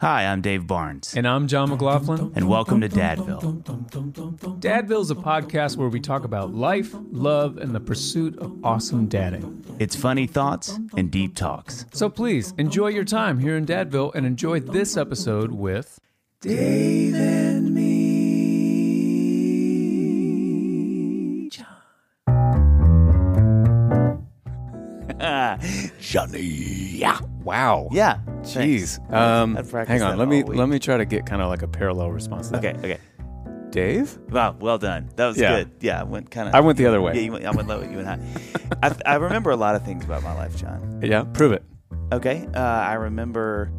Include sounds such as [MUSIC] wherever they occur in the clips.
Hi, I'm Dave Barnes, And I'm Jon McLaughlin. and welcome to Dadville. Dadville is a podcast where we talk about life, love, and the pursuit of awesome dadding. It's funny thoughts and deep talks. So please enjoy your time here in Dadville and enjoy this episode with Dave and me. Jon. [LAUGHS] Johnny. Yeah. Wow. Yeah. Jeez. Um, hang on. Let me let me try to get kind of like a parallel response. To that. Okay. Okay. Dave. Wow. Well done. That was Yeah. good. Yeah. I went kind of. I went the other way. Yeah. You went, I went low. You went high. I, I remember a lot of things about my life, Jon. Yeah. Prove it. Okay. Uh, I remember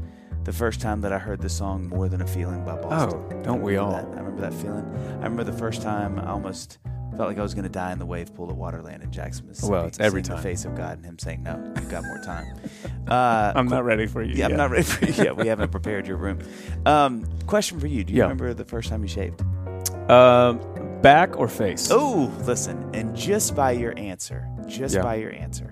the first time that I heard the song "More Than a Feeling" by Boston. Oh, don't we all? that. I remember that feeling. I remember the first time I almost felt like I was going to die in the wave pool at Waterland in Jackson, Mississippi. Well, it's every time. The face of God and Him saying, "No, you've got more time." [LAUGHS] Uh, I'm not ready for you. Yeah, I'm not ready for you yet. We haven't [LAUGHS] prepared your room. Um, question for you: Do you Yeah. remember the first time you shaved? Um, back or face? Oh, listen, and just by your answer, just Yeah. by your answer,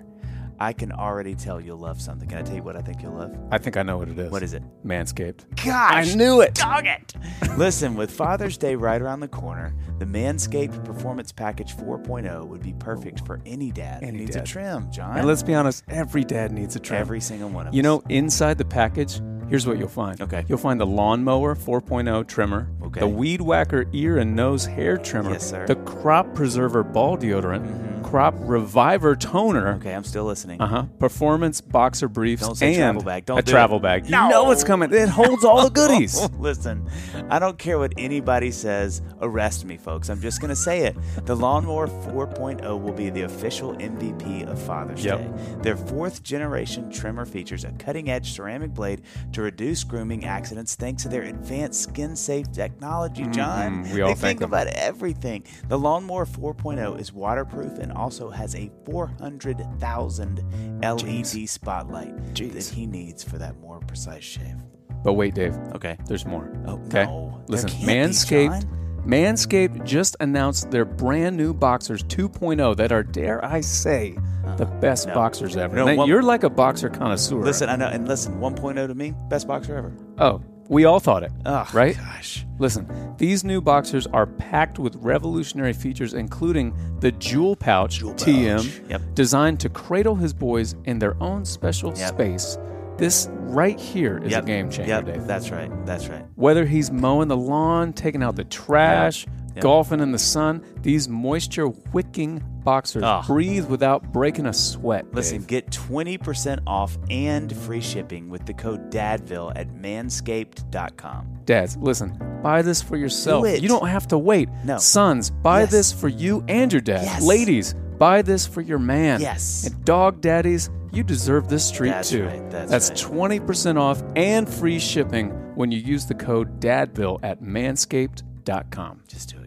I can already tell you'll love something. Can I tell you what I think you'll love? I think I know what it is. What is it? Manscaped. Gosh, I knew it. Dog it. [LAUGHS] Listen, with Father's Day right around the corner, the Manscaped Performance Package 4.0 would be perfect for any dad Any who needs dad. a trim, Jon. And let's be honest, every dad needs a trim. Every single one of them. You us. know, inside the package, here's what you'll find. Okay. You'll find the lawnmower 4.0 trimmer, Okay. the weed whacker ear and nose hair trimmer, Yes, sir. Mm-hmm. the crop preserver ball deodorant, crop reviver toner. Okay, I'm still listening. Uh huh. Performance boxer briefs Don't say and travel bag. Don't a do travel it. bag. No. You know what's coming. It holds all the goodies. [LAUGHS] Listen, I don't care what anybody says. Arrest me, folks. I'm just going to say it. The Lawnmower 4.0 will be the official MVP of Father's Yep. Day. Their fourth generation trimmer features a cutting edge ceramic blade to reduce grooming accidents thanks to their advanced skin safe technology, Jon. Mhm, we all they thank think them. about everything. The Lawnmower 4.0 is waterproof and also has a 400,000 LED spotlight Jeez. that he needs for that more precise shave. But wait, Dave. Okay. There's more. Oh, Okay. no. There Listen, can't be, Manscaped. Jon. Manscaped just announced their brand new boxers 2.0 that are, dare I say, the uh, best no. boxers ever. No, one- you're like a boxer connoisseur. Listen, I know, and listen, 1.0 to me, best boxer ever. Oh, we all thought it. Oh, right? Gosh. Listen, these new boxers are packed with revolutionary features, including the Jewel Pouch, TM, Yep. designed to cradle his boys in their own special Yep. space. This right here is Yep. a game changer, Yep. Dave. That's right. That's right. Whether he's mowing the lawn, taking out the trash, Yep. golfing in the sun, these moisture wicking boxers Ugh. breathe without breaking a sweat. Listen, Dave. get 20% off and free shipping with the code DADVILLE at manscaped.com. Dads, listen, buy this for yourself. it. You don't have to wait. No. Sons, buy Yes. this for you and your dad. Yes. Ladies, buy this for your man. Yes. And dog daddies, you deserve this treat That's too. right, that's right. 20% off and free shipping when you use the code DADVILLE at manscaped.com. Just do it.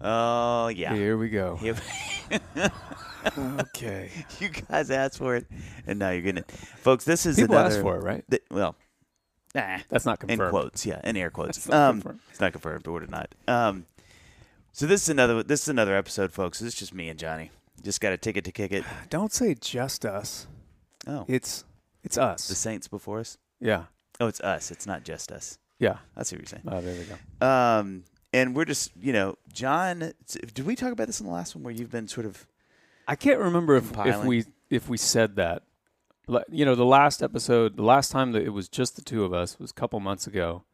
Oh, yeah. Here we go. Here- [LAUGHS] Okay. you guys asked for it, and now you're getting it. Folks, this is People another. asked for it, right? th- well, nah. That's not confirmed. in confirmed. quotes, yeah, in air quotes. That's not um, confirmed. it's not confirmed, but we're not. Um, so this is another. This is another episode, folks. Is just me and Johnny. Just got a ticket to kick it. [SIGHS] Don't say just us. Oh, It's it's us. the us. Saints before us. Yeah. Oh, it's us. It's not just us. Yeah. That's what you're saying. Oh, there we go. Um, and we're just, you know, Jon. Did we talk about this in the last one where you've been sort of? I can't remember if, if we if we said that. You know, the last episode, the last time that it was just the two of us was a couple months ago,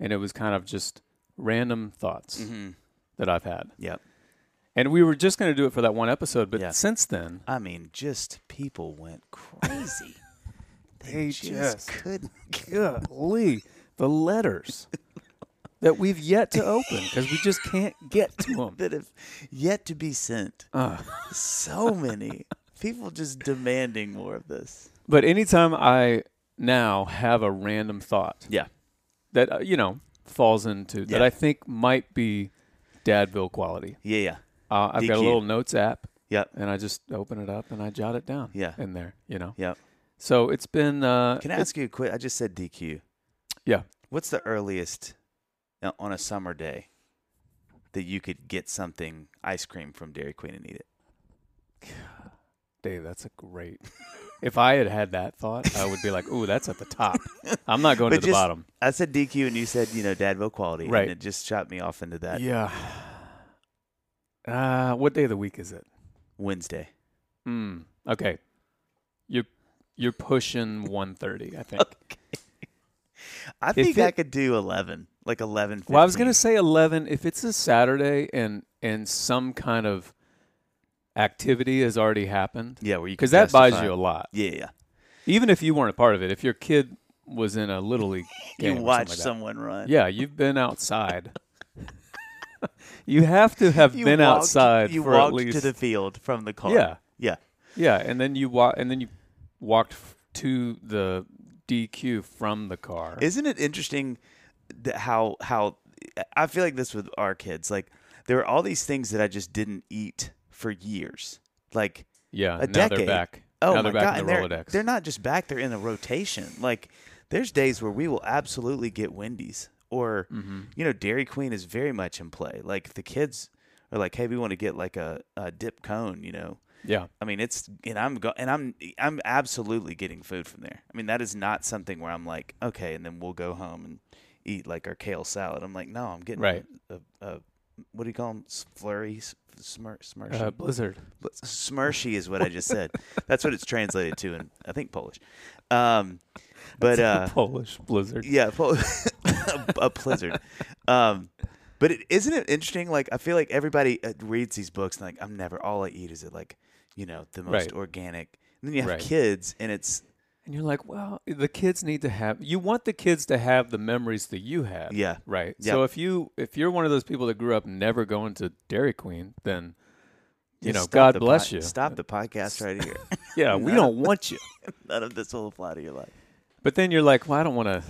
and it was kind of just random thoughts Mm-hmm. that I've had. Yep. And we were just going to do it for that one episode, but Yeah. since then, I mean, just people went crazy. [LAUGHS] they, They just, just- couldn't. golly, [LAUGHS] the letters that we've yet to open because we just can't get to [LAUGHS] them. that have yet to be sent. So many people just demanding more of this. but anytime I now have a random thought Yeah. that uh, you know falls into that I think might be Dadville quality. Yeah. Yeah. Uh, I've got a little notes app, Yep. and I just open it up and I jot it down. Yeah. in there, you know. Yep. So it's been. Uh, Can I ask you a quick? I just said DQ. Yeah. What's the earliest uh, on a summer day that you could get something ice cream from Dairy Queen and eat it? [SIGHS] Dave, that's a great, if I had had that thought, I would be like, "Ooh, that's at the top. I'm not going But to the just- bottom." I said DQ and you said, you know, Dadville quality. Right. And it just shot me off into that Yeah. Uh, what day of the week is it? Wednesday. Hmm. Okay. You're you're pushing 130, I think. [LAUGHS] I think I could do 11, like 11. Well, I was gonna say 11 if it's a Saturday and and some kind of activity has already happened Yeah, where you because that buys you a lot. Yeah, yeah. Even if you weren't a part of it, if your kid was in a little league [LAUGHS] game, You or watch something like that. someone run. Yeah, you've been outside. [LAUGHS] you have to have You been walked- outside You for walked at least to the field from the car. Yeah. Yeah. Yeah, and then you walk, and then you walked f- to the DQ from the car. Isn't it interesting that how how I feel like this with our kids. Like there are all these things that I just didn't eat for years. Like yeah, a decade. they're back. oh now my they're back god, in the they're, they're not just back; they're in a rotation. Like there's days where we will absolutely get Wendy's or mm-hmm. you know Dairy Queen is very much in play. Like the kids are like, hey, we want to get like a, a dip cone, you know. Yeah, I mean, it's and I'm go, and I'm I'm absolutely getting food from there. I mean, that is not something where I'm like, okay, and then we'll go home and eat like our kale salad. I'm like, no, I'm getting Right. A, a, what do you call them? Flurries, smir, smirshi. uh, Blizzard. Bl- Smirshi is what I just said. That's what it's translated to in I think Polish. Um, but [LAUGHS] uh, Polish Blizzard. yeah, Pol- [LAUGHS] a blizzard. Um, but it, isn't it interesting? Like I feel like everybody uh, reads these books and like I'm never all I eat is it like you know the most Right. organic. And then you have Right. kids and it's And you're like, well, the kids need to have. You want the kids to have the memories that you had. yeah Right. Yep. So if you if you're one of those people that grew up never going to Dairy Queen, then you Just know, God bless pod- you. Stop the podcast right here. [LAUGHS] Yeah, we don't want you. [LAUGHS] None of this will apply to your life. But then you're like, well, I don't want to.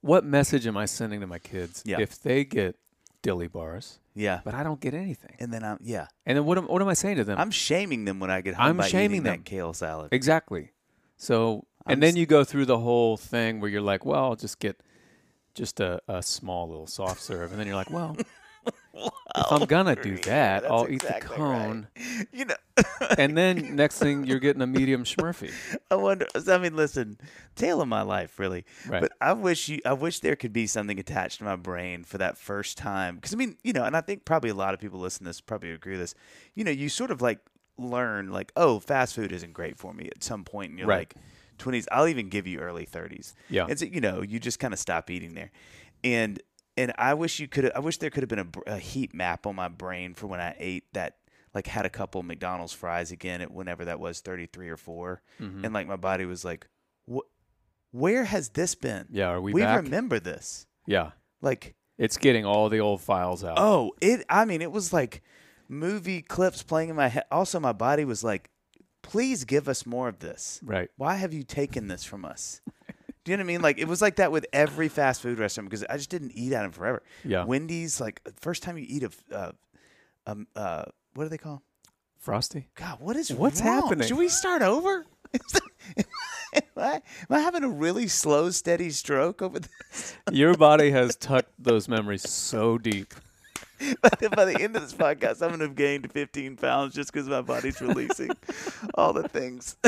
What message am I sending to my kids Yeah. if they get dilly bars, Yeah. but I don't get anything? And then I'm yeah. And then what am what am I saying to them? I'm shaming them when I get home I'm by shaming them. that kale salad. exactly. So I'm and then you go through the whole thing where you're like, well, I'll just get just a, a small little soft serve, and then you're like, well, [LAUGHS] if I'm gonna do that, I'll eat the exactly right. cone, You know, [LAUGHS] and then next thing you're getting a medium Smurfy. [LAUGHS] I wonder. I mean, listen, tale of my life, really. Right. But I wish you. I wish there could be something attached to my brain for that first time. Because I mean, you know, and I think probably a lot of people listening to this probably agree with this. You know, you sort of like learn like, oh, fast food isn't great for me at some point in your Right. like twenties. I'll even give you early thirties. Yeah. And so you know, you just kind of stop eating there, and and I wish you could. I wish there could have been a, a heat map on my brain for when I ate that. Like had a couple McDonald's fries again at whenever that was thirty three or 4 Mhm. and like my body was like, "What? Where has this been? Yeah, are we, we back? remember this. yeah, Like, it's getting all the old files out. oh, it. I mean, it was like movie clips playing in my head. Also, my body was like, please give us more of this. Right. Why have you taken this from us? Do you know what I mean? Like, it was like that with every fast food restaurant because I just didn't eat at them forever. Yeah. Wendy's, like, first time you eat a, uh, um, uh, what do they call? 'em? Frosty. God, what is What's wrong? happening? Should we start over? [LAUGHS] am, I, am I having a really slow, steady stroke over this? Your body has tucked those memories so deep. [LAUGHS] by, the, by the end of this podcast, I'm going to have gained 15 pounds just because my body's releasing [LAUGHS] all the things. [LAUGHS]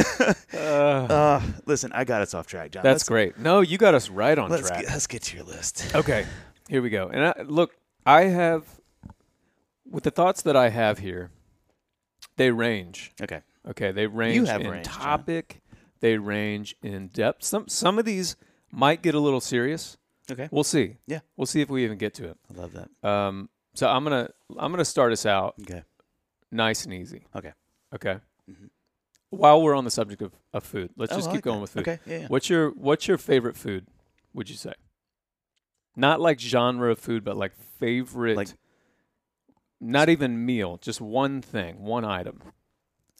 Uh, uh, listen, I got us off track, Jon. that's let's, great. No, you got us right on Let's track. get, let's get to your list. Okay, here we go. And I, look, I have with the thoughts that I have here, they range. Okay. Okay, they range you have in range, Jon. They range in depth. Some some of these might get a little serious. Okay. We'll see. Yeah. we'll see if we even get to it. I love that. Um, so I'm gonna I'm gonna start us out Okay. nice and easy. Okay. Okay. Mhm. While we're on the subject of, of food, let's Oh, just I keep like going that. with food. Okay. Yeah. yeah. What's your What's your favorite food? Would you say? Not like genre of food, but like favorite. Like- not even meal, just one thing, one item.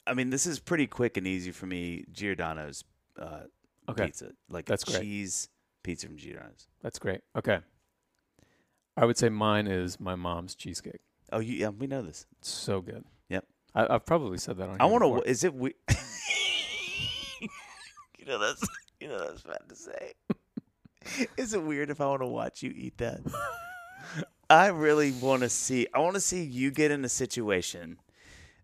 I mean, this is pretty quick and easy for me. Giordano's uh, Okay, pizza, like That's a great. cheese pizza from Giordano's. that's great. Okay, I would say mine is my mom's cheesecake. Oh, you, yeah, we know this. It's so good. Yep. I, I've probably said that on. I want to. Is it we? [LAUGHS] you know that's you know that's bad to say. [LAUGHS] Is it weird if I want to watch you eat that? [LAUGHS] I really want to see. I want to see you get in a situation,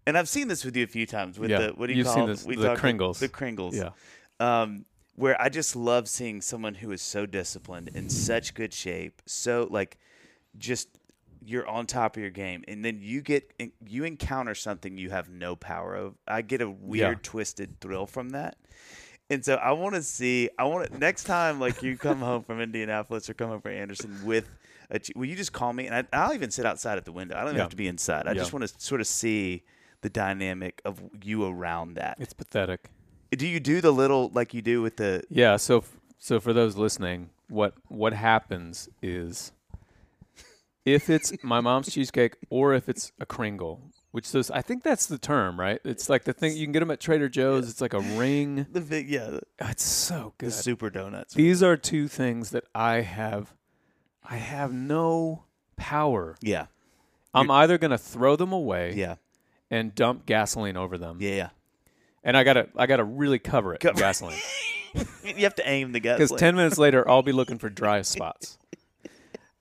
and I've seen this with you a few times with Yeah, the what do you call this- We the Kringles. The Kringles. Yeah. um, where I just love seeing someone who is so disciplined, in such good shape, so like just you're on top of your game, and then you get you encounter something you have no power of. I get a weird, twisted thrill from that. And so I want to see. I want to next time, like you come home from Indianapolis or come home from Anderson with. A, will you just call me and I, I'll even sit outside at the window. I don't Yeah. have to be inside. I Yeah. just want to sort of see the dynamic of you around that. It's pathetic. Do you do the little like you do with the Yeah. So f- so for those listening, what what happens is if it's my mom's cheesecake or if it's a Kringle, which those I think that's the term, right? It's like the thing you can get them at Trader Joe's. It's like a ring. [LAUGHS] the big yeah the, Oh, it's so the good. super donuts? These are two things that I have. I have no power. Yeah, I'm either gonna throw them away yeah, and dump gasoline over them, yeah, yeah. and I gotta I gotta really cover it with Cover- gasoline [LAUGHS] You have to aim the [LAUGHS] gas. because ten minutes later I'll be looking for dry spots.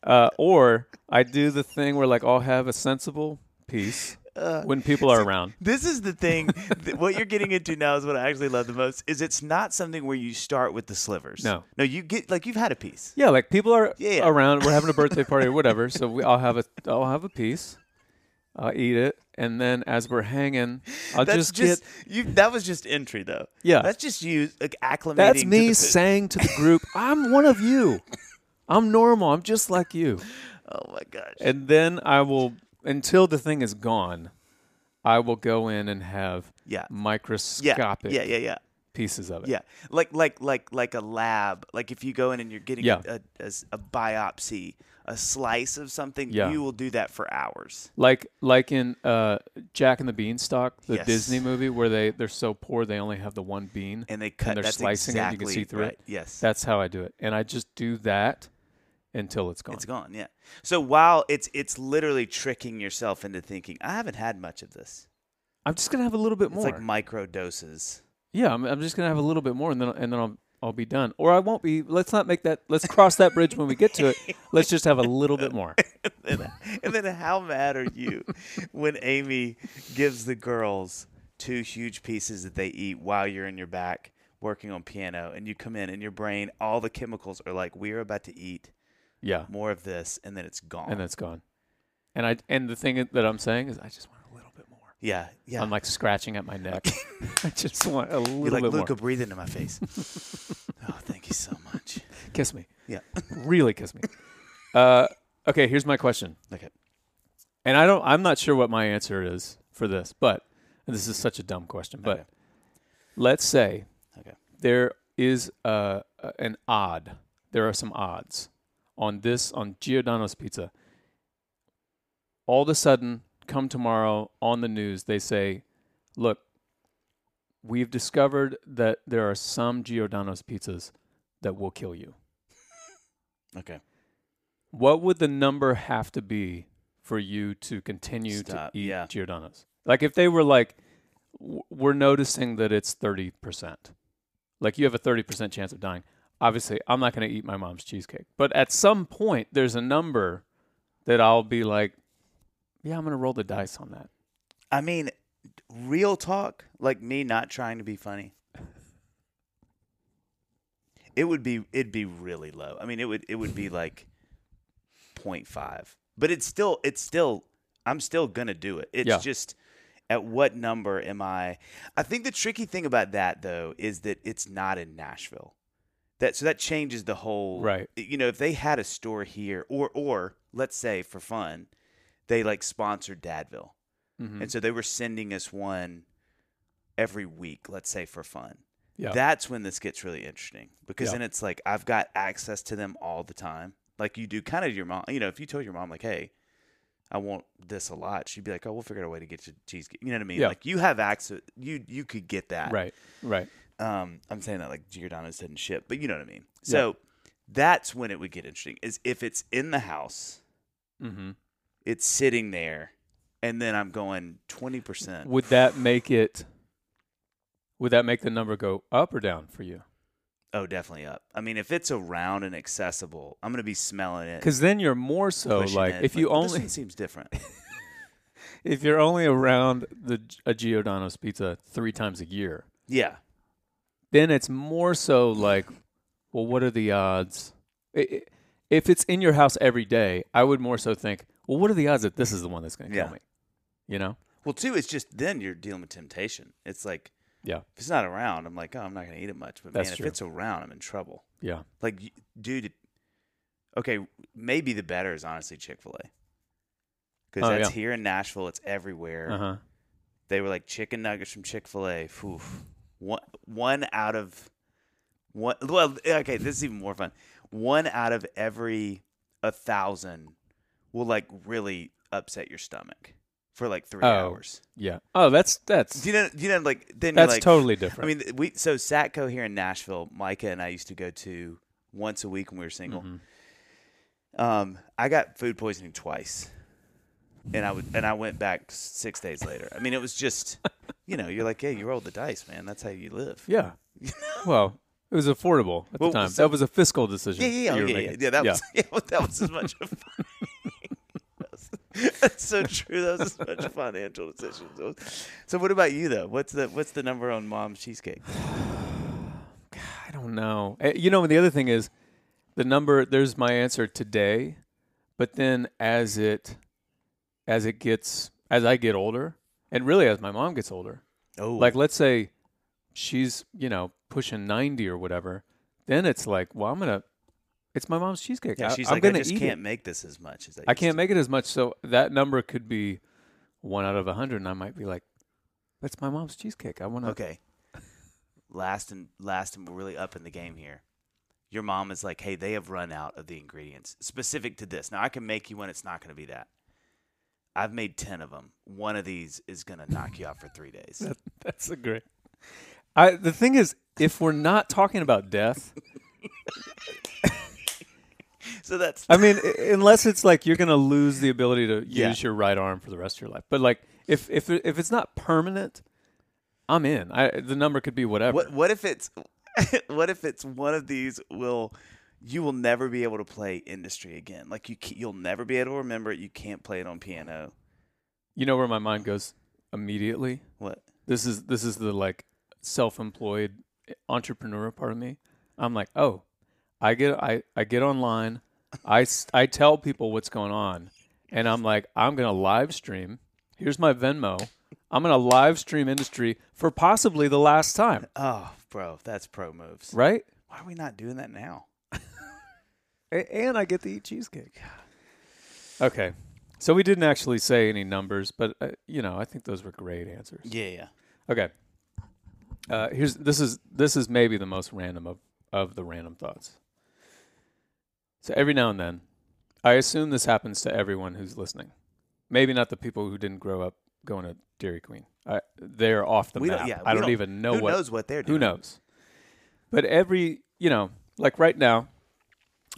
Uh, or I do the thing where like I'll have a sensible piece Uh, when people are around. This is the thing. [LAUGHS] th- what you're getting into now is what I actually love the most. Is it's not something where you start with the slivers. No. no. You get like you've had a piece. Yeah, like people are Yeah, yeah. around. We're having a birthday [LAUGHS] party or whatever, so we, I'll have a I'll have a piece. I'll eat it, and then as we're hanging, I'll That's just, just, get you. That was just entry though. Yeah. that's just you like acclimating. That's to me the saying to the group, [LAUGHS] I'm one of you. I'm normal. I'm just like you. Oh my gosh. And then I will, until the thing is gone, I will go in and have yeah. Yeah. microscopic Yeah. Yeah. Yeah. pieces of it. Yeah, like like like like a lab. Like if you go in and you're getting Yeah. a, a, a biopsy, a slice of something, Yeah. you will do that for hours. Like like in uh, Jack and the Beanstalk, the Yes. Disney movie, where they they're so poor they only have the one bean. And they cut. they're that's slicing it, you can see through it. Yes, That's how I do it, and I just do that until it's gone. it's gone. Yeah. So while it's it's literally tricking yourself into thinking, I haven't had much of this. I'm just gonna have a little bit It's more. like micro doses. Yeah, I'm, I'm just gonna have a little bit more, and then and then I'll I'll be done, or I won't be. Let's not make that. Let's cross that bridge when we get to it. [LAUGHS] Let's just have a little bit more. and, then, and then how mad are you when Amy gives the girls two huge pieces that they eat while you're in your back working on piano and you come in and your brain all the chemicals are like we're about to eat Yeah, more of this and then it's gone. and it's gone. And I and the thing that I'm saying is, I just want a little bit more. yeah, yeah. I'm like scratching at my neck. [LAUGHS] I just want a little you're like bit Luca, more. breathe into my face. [LAUGHS] oh, thank you so much. Kiss me, Yeah. [LAUGHS] really kiss me. Uh, okay, here's my question, Okay. and I don't. I'm not sure what my answer is for this, but this is such a dumb question. But Okay. let's say Okay. there is a- an odd. There are some odds on this on Giordano's pizza. All of a sudden, come tomorrow on the news, they say, "Look, we've discovered that there are some Giordano's pizzas that will kill you." [LAUGHS] Okay. What would the number have to be for you to continue Stop, to eat yeah. Giordano's? Like if they were like, we're noticing that it's thirty percent. Like you have a thirty percent chance of dying. Obviously, I'm not going to eat my mom's cheesecake, but at some point, there's a number that I'll be like, yeah, I'm going to roll the dice on that. I mean, real talk, like me not trying to be funny. It would be it'd be really low. I mean, it would it would be like 0.5. But it's still it's still I'm still going to do it. It's Yeah. just at what number am I I think the tricky thing about that though is that it's not in Nashville. That so that changes the whole Right. You know, if they had a store here or or let's say for fun, they like sponsored Dadville. Mhm. And so they were sending us one every week, let's say for fun. Yeah. That's when this gets really interesting because Yeah. then it's like I've got access to them all the time. Like you do kind of your mom, you know, if you told your mom like, "Hey, I want this a lot." She'd be like, "Oh, we'll figure out a way to get you cheesecake." You know what I mean? Yeah. Like you have access you you could get that. right. Right. Um I'm saying that like Giordano's didn't ship, but you know what I mean. So that's when it would get interesting. Is if it's in the house, Mm-hmm. it's sitting there, and then I'm going 20%. Would that make it? Would that make the number go up or down for you? Oh, definitely up. I mean, if it's around and accessible, I'm gonna be smelling it. Because then you're more so like it, if you like, this only one seems different. [LAUGHS] if you're only around the a Giordano's pizza three times a year, Yeah. Then it's more so like, well, what are the odds? If it's in your house every day, I would more so think, well, what are the odds that this is the one that's going to Yeah. kill me? You know? Well, too, it's just then you're dealing with temptation. It's like Yeah. if it's not around, I'm like, oh, I'm not going to eat it much. But That's man, true. if it's around, I'm in trouble. Yeah. Like, y- dude, okay, maybe the better is honestly Chick Fil A because Oh, that's yeah. here in Nashville. It's everywhere. Uh huh. They were like chicken nuggets from Chick Fil A. One one out of one. Well, okay, this is even more fun. One out of every a thousand will like really upset your stomach for like three Oh. hours. Yeah. Oh, that's that's Do you know? Do you know? Like then that's like, totally different. I mean, we so Satco here in Nashville, Micah and I used to go to once a week when we were single. Mhm. Um, I got food poisoning twice, and I would and I went back six days later. I mean, it was just, [LAUGHS] you know, you're like, hey, you rolled the dice, man. That's how you live. yeah. well, it was affordable at Well, the time. so- that was a fiscal decision. Yeah, yeah, yeah, yeah, yeah, making. yeah. That was [LAUGHS] yeah, well, that was as much a [LAUGHS] fun. That's so true. That was as much a [LAUGHS] financial decision. So, so what about you though? What's the what's the number on mom's cheesecake? [SIGHS] I don't know. Eh, You know, the other thing is the number. There's my answer today, but then as it as it gets as I get older, and really as my mom gets older, Oh, like let's say she's you know pushing ninety or whatever, then it's like, well, I'm gonna. It's my mom's cheesecake. yeah, I, she's I'm like, gonna I just can't it. make this as much as I. I can't to." make it as much, so that number could be one out of a hundred, and I might be like, "That's my mom's cheesecake. I want to." Okay. Last and last and we're really up in the game here. Your mom is like, hey, they have run out of the ingredients specific to this. Now I can make you one. It's not going to be that. I've made ten of them. One of these is going to knock you out for three days. That, that's a great. I the thing is, if we're not talking about death, So that's I mean, unless it's like you're gonna lose the ability to Yeah. use your right arm for the rest of your life. But like, if if if it's not permanent, I'm in. I the number could be whatever. what. What if it's [LAUGHS] what if it's one of these will you will never be able to play industry again. Like you, you'll never be able to remember it. You can't play it on piano. You know where my mind goes immediately. What? This is this is the like self-employed entrepreneur part of me. I'm like, oh, I get I I get online, I I tell people what's going on, and I'm like, I'm gonna live stream. Here's my Venmo. I'm gonna live stream industry for possibly the last time, Oh, bro, that's pro moves. right? Why are we not doing that now? A- and I get to eat cheesecake. Okay, so we didn't actually say any numbers, but uh, you know, I think those were great answers. Yeah, yeah. Okay. Uh, here's this is this is maybe the most random of, of the random thoughts. So every now and then, I assume this happens to everyone who's listening. Maybe not the people who didn't grow up going to Dairy Queen. I, they're off the We don't- yeah, I don't, don't- even know Who what. knows what they're doing? Who knows? But every you know, like right now,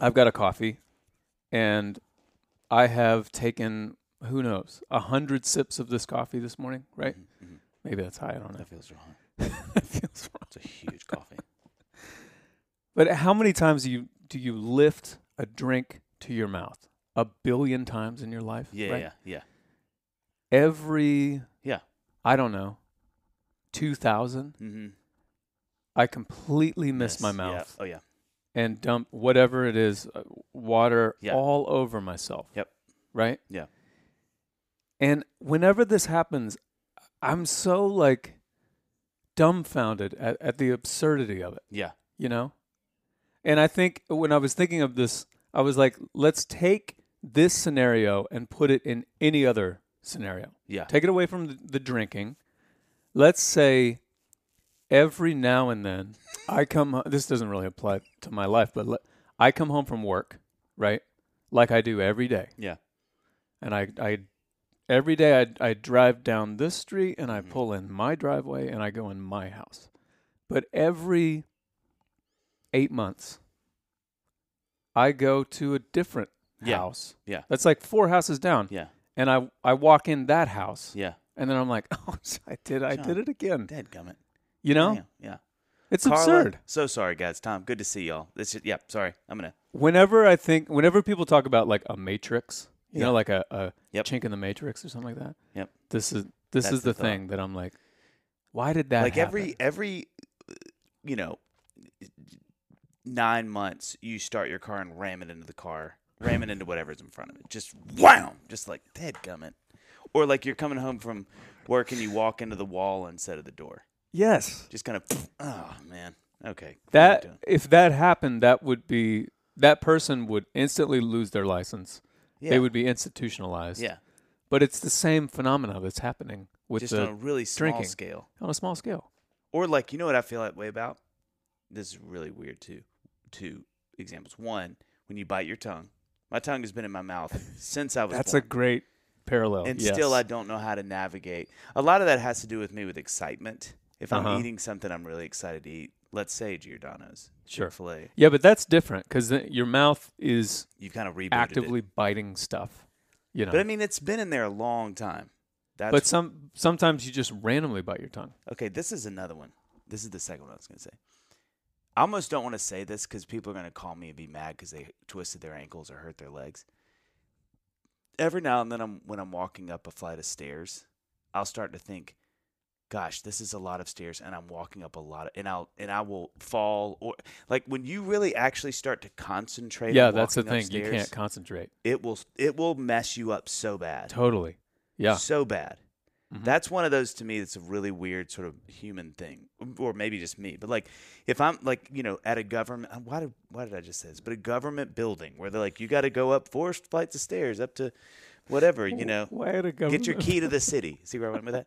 I've got a coffee, and I have taken who knows a hundred sips of this coffee this morning. Right? Mhm, mhm. Maybe that's high. I don't know. That feels wrong. [LAUGHS] That feels wrong. It's a huge coffee. [LAUGHS] But how many times do you do you lift a drink to your mouth? A billion times in your life? Yeah, right? yeah, yeah. Every Yeah. I don't know. Two thousand. Mm-hmm. I completely miss my Yeah. mouth Oh yeah. And dump whatever it is, uh, water Yeah. all over myself. Yep. Right. Yeah. And whenever this happens, I'm so like dumbfounded at, at the absurdity of it. Yeah. you know? And I think when I was thinking of this, I was like, let's take this scenario and put it in any other scenario. Yeah. Take it away from the, the drinking. Let's say every now and then I come this doesn't really apply to my life, but le- I come home from work, right? Like I do every day. Yeah. And I I every day I I drive down this street and I Mhm. pull in my driveway and I go in my house. But every 8 months I go to a different Yeah. house. Yeah. That's like four houses down. Yeah. And I I walk in that house Yeah. and then I'm like, [LAUGHS] "Oh, I did I did it again." Dead gummit. You know? Damn. Yeah. It's Carla, absurd. So sorry, guys. Tom, good to see y'all. This is, yeah. Sorry. I'm gonna. Whenever I think whenever people talk about like a matrix, You Yeah. know, like a, a Yep. chink in the matrix or something like that. Yep. This is this That's is the, the thing that I'm like, why did that like happen? every every uh, you know nine months you start your car and ram it into the car ram it into whatever's in front of it just wham just like dead gummit or like you're coming home from work and you walk into the wall instead of the door yes just kind of oh man okay what am I that if that happened, that would be that person would instantly lose their license. yeah. They would be institutionalized. yeah But it's the same phenomena that's happening with just the on a really small drinking. scale on a small scale. Or like, you know what I feel that way about? This is really weird too. Two examples. One, when you bite your tongue. My tongue has been in my mouth since I was That's a great parallel. and yes. still I don't know how to navigate. A lot of that has to do with me with excitement. If I'm Uh-huh. eating something I'm really excited to eat, let's say Giordano's, Sure. Chick-fil-A, Yeah, but that's different because your mouth is you've kind of rebooted actively it. biting stuff. You know, But I mean, it's been in there a long time. That's but some sometimes you just randomly bite your tongue. Okay, this is another one. This is the second one I was going to say. I almost don't want to say this because people are going to call me and be mad because they twisted their ankles or hurt their legs. Every now and then, I'm, when I'm walking up a flight of stairs, I'll start to think, "Gosh, this is a lot of stairs," and I'm walking up a lot, of, and I'll and I will fall or like when you really actually start to concentrate. yeah, that's the thing. You can't concentrate. It will it will mess you up so bad Totally. Yeah. so bad. Mhm. That's one of those to me that's a really weird sort of human thing, or maybe just me. But like, if I'm like, you know, at a government, why did why did I just say this? But a government building where they're like, you got to go up four flights of stairs up to whatever, you know, Why to go? get your key to the [LAUGHS] city. See where I went with that?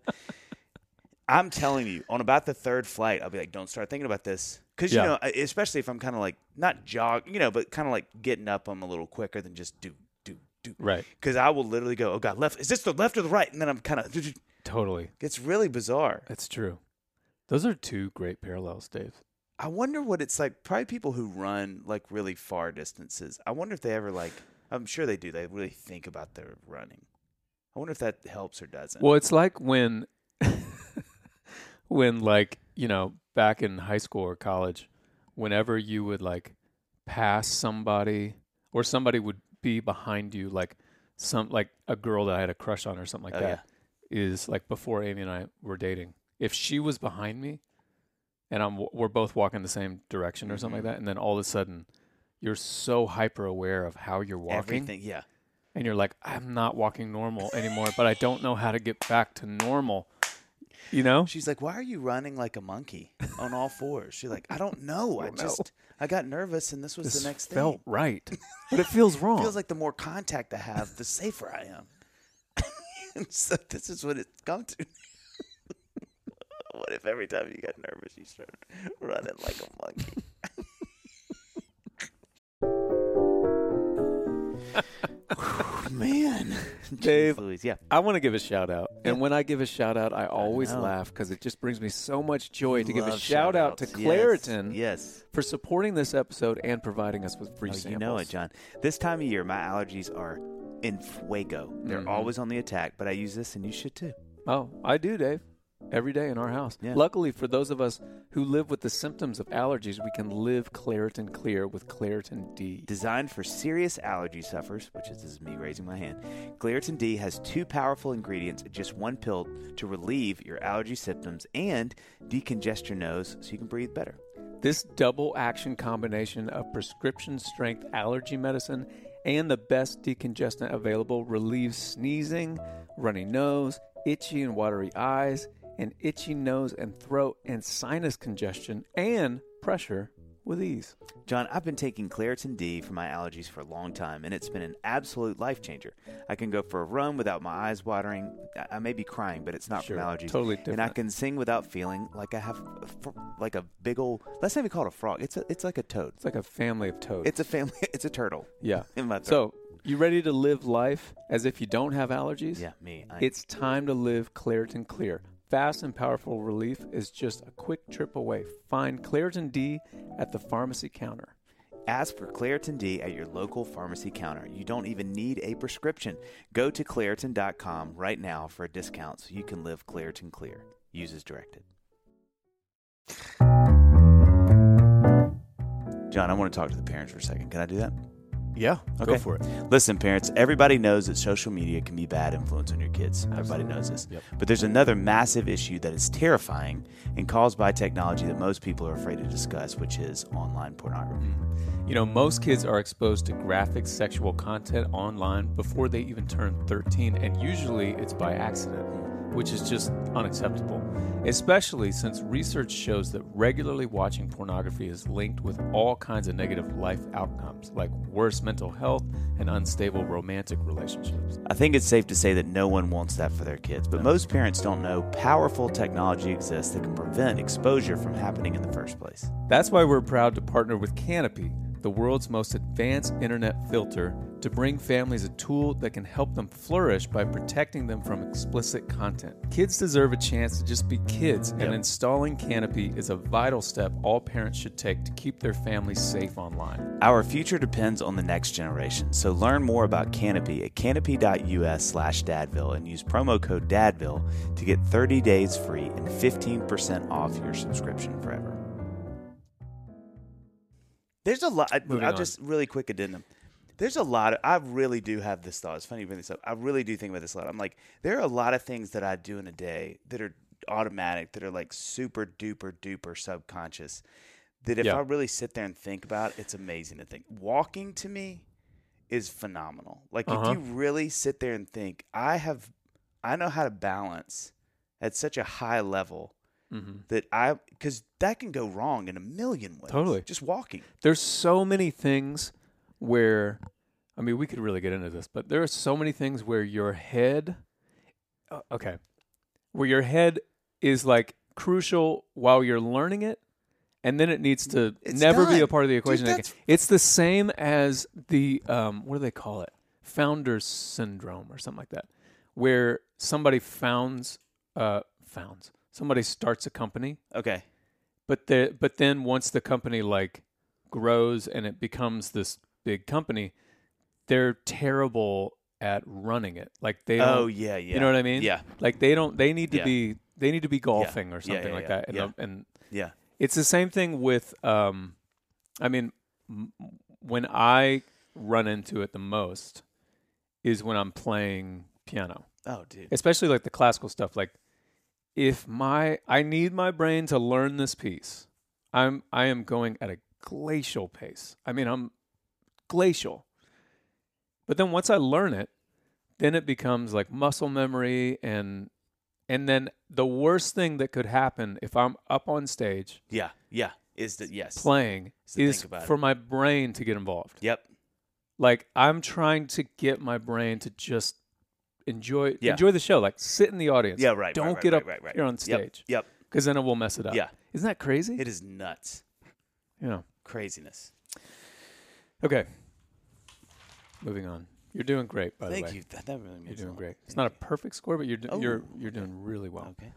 I'm telling you, on about the third flight, I'll be like, don't start thinking about this. Because, Yeah. you know, especially if I'm kind of like, not jog, you know, but kind of like getting up, I'm a little quicker than just do, do, do. Right. Because I will literally go, oh, God, left. Is this the left or the right? And then I'm kind of, Totally. it's really bizarre. That's true. Those are two great parallels, Dave. I wonder what it's like. Probably people who run like really far distances. I wonder if they ever like. I'm sure they do. They really think about their running. I wonder if that helps or doesn't. Well, it's like when, when like you know, back in high school or college, whenever you would like pass somebody or somebody would be behind you, like some like a girl that I had a crush on or something like Oh, that, is like before Amy and I were dating. If she was behind me, and I'm we're both walking the same direction or something Mhm. like that, and then all of a sudden. You're so hyper aware of how you're walking, Everything. Yeah. and you're like, I'm not walking normal anymore, but I don't know how to get back to normal. You know? She's like, "Why are you running like a monkey on all fours?" She's like, "I don't [LAUGHS] know. I don't know. just I got nervous, and this was This the next felt thing. Felt right, [LAUGHS] but it feels wrong. It Feels like the more contact I have, the safer I am." [LAUGHS] and so this is what it's come to. what if every time you got nervous, you started running like a monkey? Man, Dave, Jeez Louise, yeah. I want to give a shout out, and when I give a shout out, I always know. laugh because it just brings me so much joy to give a Love shout out to shout-outs. Yes, Claritin Yes. for supporting this episode and providing us with free Oh, samples. you know it, Jon. This time of year, my allergies are in fuego. They're Mhm. always on the attack, but I use this, and you should too. Oh, I do, Dave. Every day in our house. Yeah. Luckily, for those of us who live with the symptoms of allergies, we can live Claritin Clear with Claritin D. Designed for serious allergy sufferers, which is, this is me raising my hand, Claritin D has two powerful ingredients in just one pill to relieve your allergy symptoms and decongest your nose so you can breathe better. This double action combination of prescription strength allergy medicine and the best decongestant available relieves sneezing, runny nose, itchy and watery eyes, and itchy nose and throat and sinus congestion and pressure with ease. Jon, I've been taking Claritin D for my allergies for a long time, and it's been an absolute life changer. I can go for a run without my eyes watering. I- may be crying, but it's not Sure, from allergies. totally different. And I can sing without feeling like I have a like a big old. Let's not even call it a frog. It's a, it's like a toad. It's like a family of toads. It's a family. [LAUGHS] It's a turtle yeah. [LAUGHS] in my throat. So, you ready to live life as if you don't have allergies? yeah, me. I, It's time to live Claritin Clear. Fast and powerful relief is just a quick trip away. Find Claritin D at the pharmacy counter. Ask for Claritin D at your local pharmacy counter. You don't even need a prescription. Go to Claritin.com right now for a discount so you can live Claritin Clear. Use as directed. Jon, I want to talk to the parents for a second. Can I do that? Yeah, go for it. Listen, parents, everybody knows that social media can be bad influence on your kids. Everybody knows this. Yep. But there's another massive issue that is terrifying and caused by technology that most people are afraid to discuss, which is online pornography. Mm. You know, most kids are exposed to graphic sexual content online before they even turn 13, and usually it's by accident, mm. Which is just unacceptable. Especially since research shows that regularly watching pornography is linked with all kinds of negative life outcomes, like worse mental health and unstable romantic relationships. I think it's safe to say that no one wants that for their kids, but most parents don't know powerful technology exists that can prevent exposure from happening in the first place. That's why we're proud to partner with Canopy, the world's most advanced internet filter, to bring families a tool that can help them flourish by protecting them from explicit content. Kids deserve a chance to just be kids, and Yep. installing Canopy is a vital step all parents should take to keep their families safe online. Our future depends on the next generation, so learn more about Canopy at canopy.us slash dadville and use promo code dadville to get 30 days free and 15% off your subscription forever. There's a lot. I- Moving I'll on. just really quick addendum. There's a lot. Of, I really do have this thought. It's funny you bring this up. I really do think about this a lot. I'm like, there are a lot of things that I do in a day that are automatic, that are like super duper duper subconscious. That if Yeah. I really sit there and think about, it's amazing to think. Walking to me is phenomenal. Like Uh-huh. if you really sit there and think, I have, I know how to balance at such a high level Mm-hmm. that I, because that can go wrong in a million ways. Totally. Just walking. There's so many things where, I mean, we could really get into this, but there are so many things where your head, uh, okay, where your head is like crucial while you're learning it, and then it needs to It's never be a part of the Dude, equation again. It's the same as the um, what do they call it? Founders syndrome or something like that, where somebody founds, uh, founds, somebody starts a company Okay. but the but then once the company like grows and it becomes this big company, they're terrible at running it. Like they Oh yeah, yeah. you know what I mean? Yeah, Like they don't. They need to Yeah. be. They need to be golfing or something yeah, like yeah, that. And, yeah. the- and yeah. it's the same thing with. Um, I mean, m- when I run into it the most is when I'm playing piano Oh, dude. especially like the classical stuff like if my i need my brain to learn this piece i'm i am going at a glacial pace i mean i'm glacial but then once i learn it then it becomes like muscle memory and and then the worst thing that could happen if i'm up on stage Yeah, yeah. Is that yes? playing So is about it. for my brain to get involved Yep. like i'm trying to get my brain to just enjoy Yeah. enjoy the show like sit in the audience Yeah. Right. don't right, get right, up right, right. here on stage Yep. because then it will mess it up Yeah. isn't that crazy It is nuts. yeah Craziness. okay moving on you're doing great by Thank the way Thank you. That, that really means you're doing great it's not a perfect score but you're do- you're Oh, you're okay. doing really well Okay.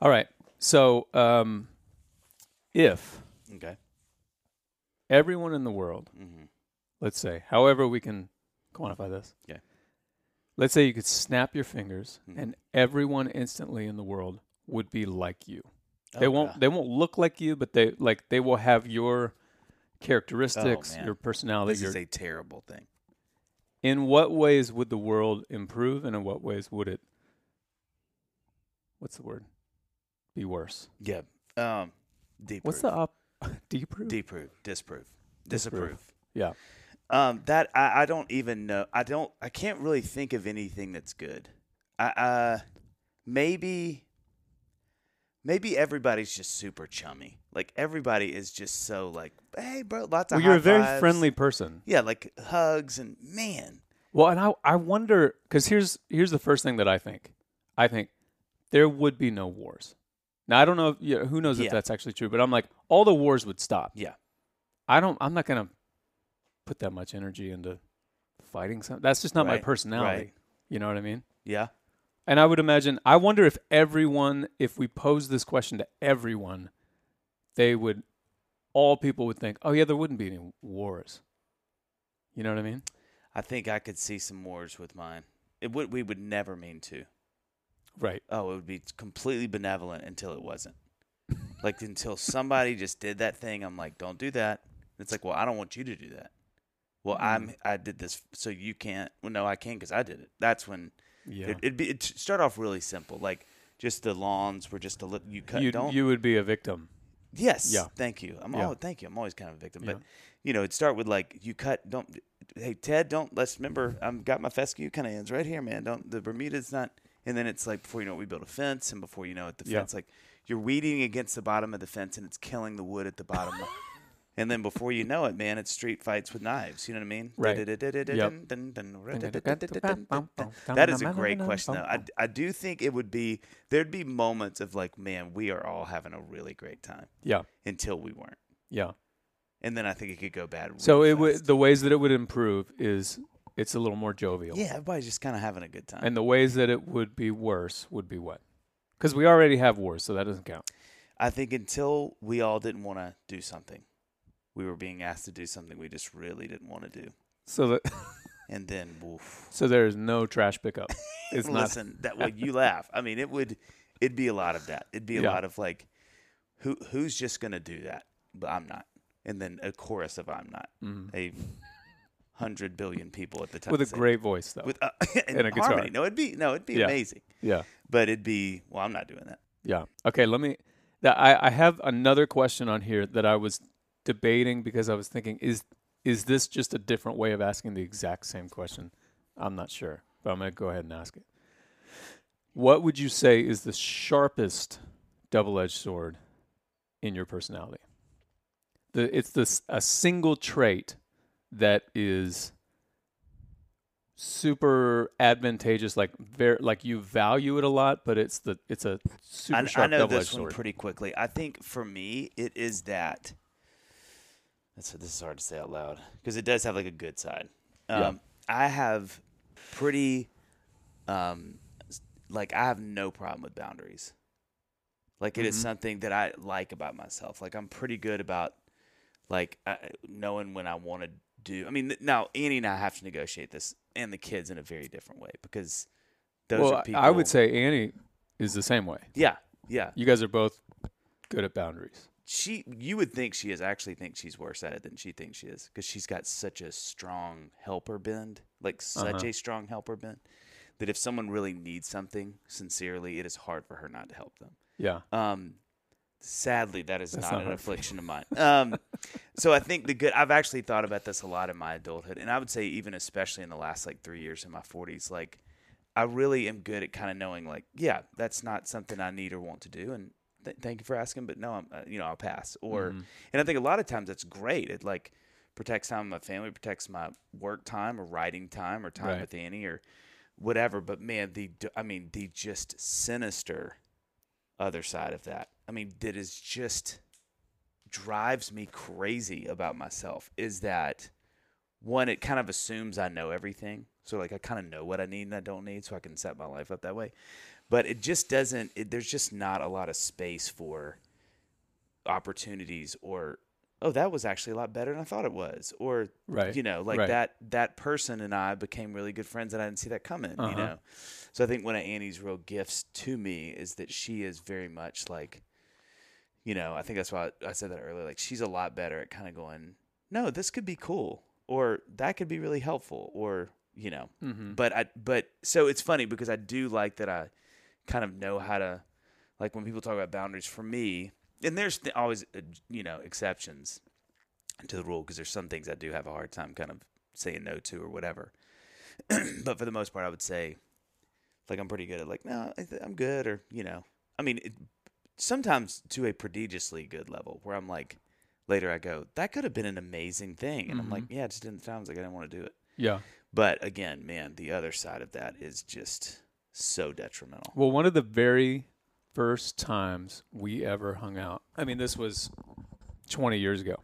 all right so um if Okay. everyone in the world Mm-hmm. let's say however we can quantify this Yeah. Let's say you could snap your fingers Mhm. and everyone instantly in the world would be like you they Oh, won't God. they won't look like you but they like they will have your characteristics Oh, your personality This your is a terrible thing. in what ways would the world improve and in what ways would it what's the word be worse Yeah. Um. Deprove. what's the up [LAUGHS] deprove Deprove. Disprove. Disprove. Disapprove. yeah Um. That I, I don't even know. I don't. I can't really think of anything that's good. I. Uh. Maybe. Maybe everybody's just super chummy. Like everybody is just so like, hey, bro, lots of. well you're a very fives. friendly person Yeah, like hugs and man. well and i i wonder cuz here's here's the first thing that i think i think there would be no wars now i don't know if, yeah, who knows Yeah. if that's actually true but i'm like all the wars would stop Yeah. i don't i'm not going to put that much energy into fighting something that's just not my personality right. you know what i mean Yeah. And I would imagine, I wonder if everyone, if we pose this question to everyone, they would, all people would think, oh, yeah, there wouldn't be any wars. You know what I mean? I think I could see some wars with mine. It would. We would never mean to. Right. Oh, it would be completely benevolent until it wasn't. like until somebody just did that thing. I'm like, don't do that. It's like, well, I don't want you to do that. Well, I'm I did this, so you can't. Well, no, I can because I did it. That's when Yeah. it, it'd be it start off really simple, like just the lawns were just a little you cut. you don't you would be a victim. Yes. Yeah. Thank you. I'm Yeah. oh, thank you. I'm always kind of a victim, Yeah. but you know, it'd start with like you cut. Don't. Hey Ted, don't. Let's remember. I've got my fescue kind of ends right here, man. Don't the Bermuda's not. And then it's like before you know it, we build a fence, and before you know it, the Yeah. fence like you're weeding against the bottom of the fence, and it's killing the wood at the bottom. And then before you know it, man, it's street fights with knives. You know what I mean? Right. That is a great question, though. I, I do think it would be there'd be moments of like, man, we are all having a really great time Yeah. until we weren't, Yeah. and then I think it could go bad. So it would the ways that it would improve is it's a little more jovial. yeah, everybody's just kind of having a good time. And the ways that it would be worse would be what? Because we already have wars, so that doesn't count. I think until we all didn't want to do something, we were being asked to do something we just really didn't want to do, So that [LAUGHS] and then woof. so there's no trash pickup. [LAUGHS] It's not. Listen, that way you laugh. I mean, it would, it'd be a lot of that. It'd be a Yeah. lot of like, who who's just gonna do that? But I'm not. And then a chorus of I'm not. Mhm. A hundred billion people at the time With a great voice though. with uh, [LAUGHS] and, and a guitar. harmony. No, it'd be no, it'd be Yeah. amazing. yeah. But it'd be well, I'm not doing that. Yeah. Okay. Let me. That I I have another question on here that I was debating because I was thinking is is this just a different way of asking the exact same question? I'm not sure, but I'm gonna go ahead and ask it. What would you say is the sharpest double-edged sword in your personality? The it's this a single trait that is super advantageous like very like you value it a lot but it's the it's a super I, sharp I know double-edged this one sword pretty quickly. I think for me, it is that. That's this is hard to say out loud because it does have like a good side. Um, Yeah. I have pretty, um, like I have no problem with boundaries. Like it is Mhm. something that I like about myself. Like I'm pretty good about, like I, knowing when I want to do. I mean, now Annie and I have to negotiate this, and the kids in a very different way because those well are people. i would say annie is the same way yeah, yeah. you guys are both good at boundaries she you would think she is actually think she's worse at it than she thinks she is because she's got such a strong helper bend like such Uh-huh. a strong helper bend that if someone really needs something sincerely it is hard for her not to help them. Yeah. Um sadly that is not, not an affliction of mine. Um [LAUGHS] so i think the good i've actually thought about this a lot in my adulthood and i would say even especially in the last like three years in my 40s like i really am good at kind of knowing like yeah that's not something i need or want to do and th- thank you for asking but no i'm uh, you know i'll pass or Mhm. and i think a lot of times that's great it like protects time with my family protects my work time or writing time or time Right. with annie or whatever but man the I mean the just sinister other side of that. I mean, that is just drives me crazy about myself is that one, it kind of assumes I know everything. So like I kind of know what I need and I don't need, so I can set my life up that way. But it just doesn't. It, there's just not a lot of space for opportunities or oh that was actually a lot better than I thought it was or right you know like Right. that that person and i became really good friends and i didn't see that coming Uh-huh. you know so i think one of annie's real gifts to me is that she is very much like you know i think that's why i said that earlier like she's a lot better at kind of going no this could be cool or that could be really helpful or you know mm-hmm. but I but so it's funny because I do like that I kind of know how to like when people talk about boundaries for me and there's th- always uh, you know exceptions to the rule because there's some things I do have a hard time kind of saying no to or whatever. [CLEARS THROAT] But for the most part I would say like I'm pretty good at like no I th- I'm good or you know. I mean it, sometimes to a prodigiously good level where I'm like later I go that could have been an amazing thing. And I'm like yeah it just the times like I didn't want to do it. Yeah. But again, man, the other side of that is just so detrimental. well one of the very first times we ever hung out i mean this was 20 years ago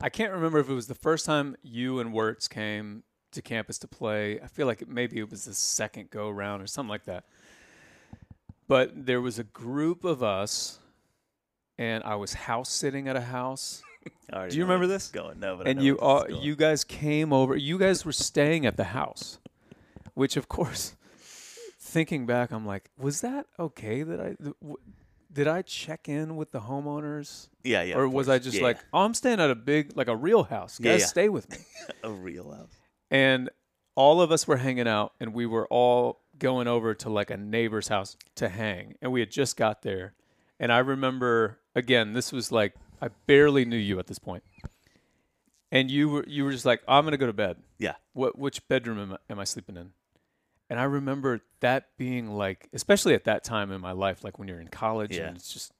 i can't remember if it was the first time you and wirtz came to campus to play i feel like it, maybe it was the second go round or something like that but there was a group of us and i was house sitting at a house [LAUGHS] Do you remember this? Going no, but and you all this is going. you guys came over you guys were staying at the house which of course thinking back i'm like was that okay that i did I check in with the homeowners, Yeah, yeah. or was course. I just Yeah, like, oh, I'm staying at a big, like a real house. Yeah, Guys, yeah. stay with me. [LAUGHS] a real house? and all of us were hanging out and we were all going over to like a neighbor's house to hang and we had just got there and i remember again this was like i barely knew you at this point and you were you were just like oh, i'm gonna go to bed Yeah. what which bedroom am I, am I sleeping in and i remember that being like especially at that time in my life like when you're in college Yeah. and it's just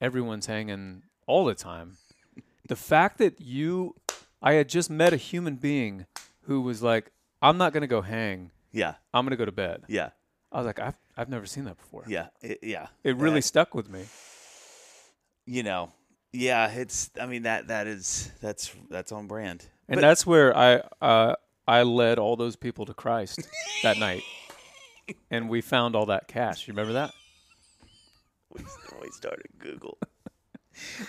everyone's hanging all the time the fact that you i had just met a human being who was like i'm not going to go hang Yeah, i'm going to go to bed yeah, i was like i've, I've never seen that before yeah, it, yeah. it really That- stuck with me you know, yeah. It's. I mean that that is that's that's on brand. and But- that's where i uh, i led all those people to christ that night and we found all that cash you remember that we, we started Google.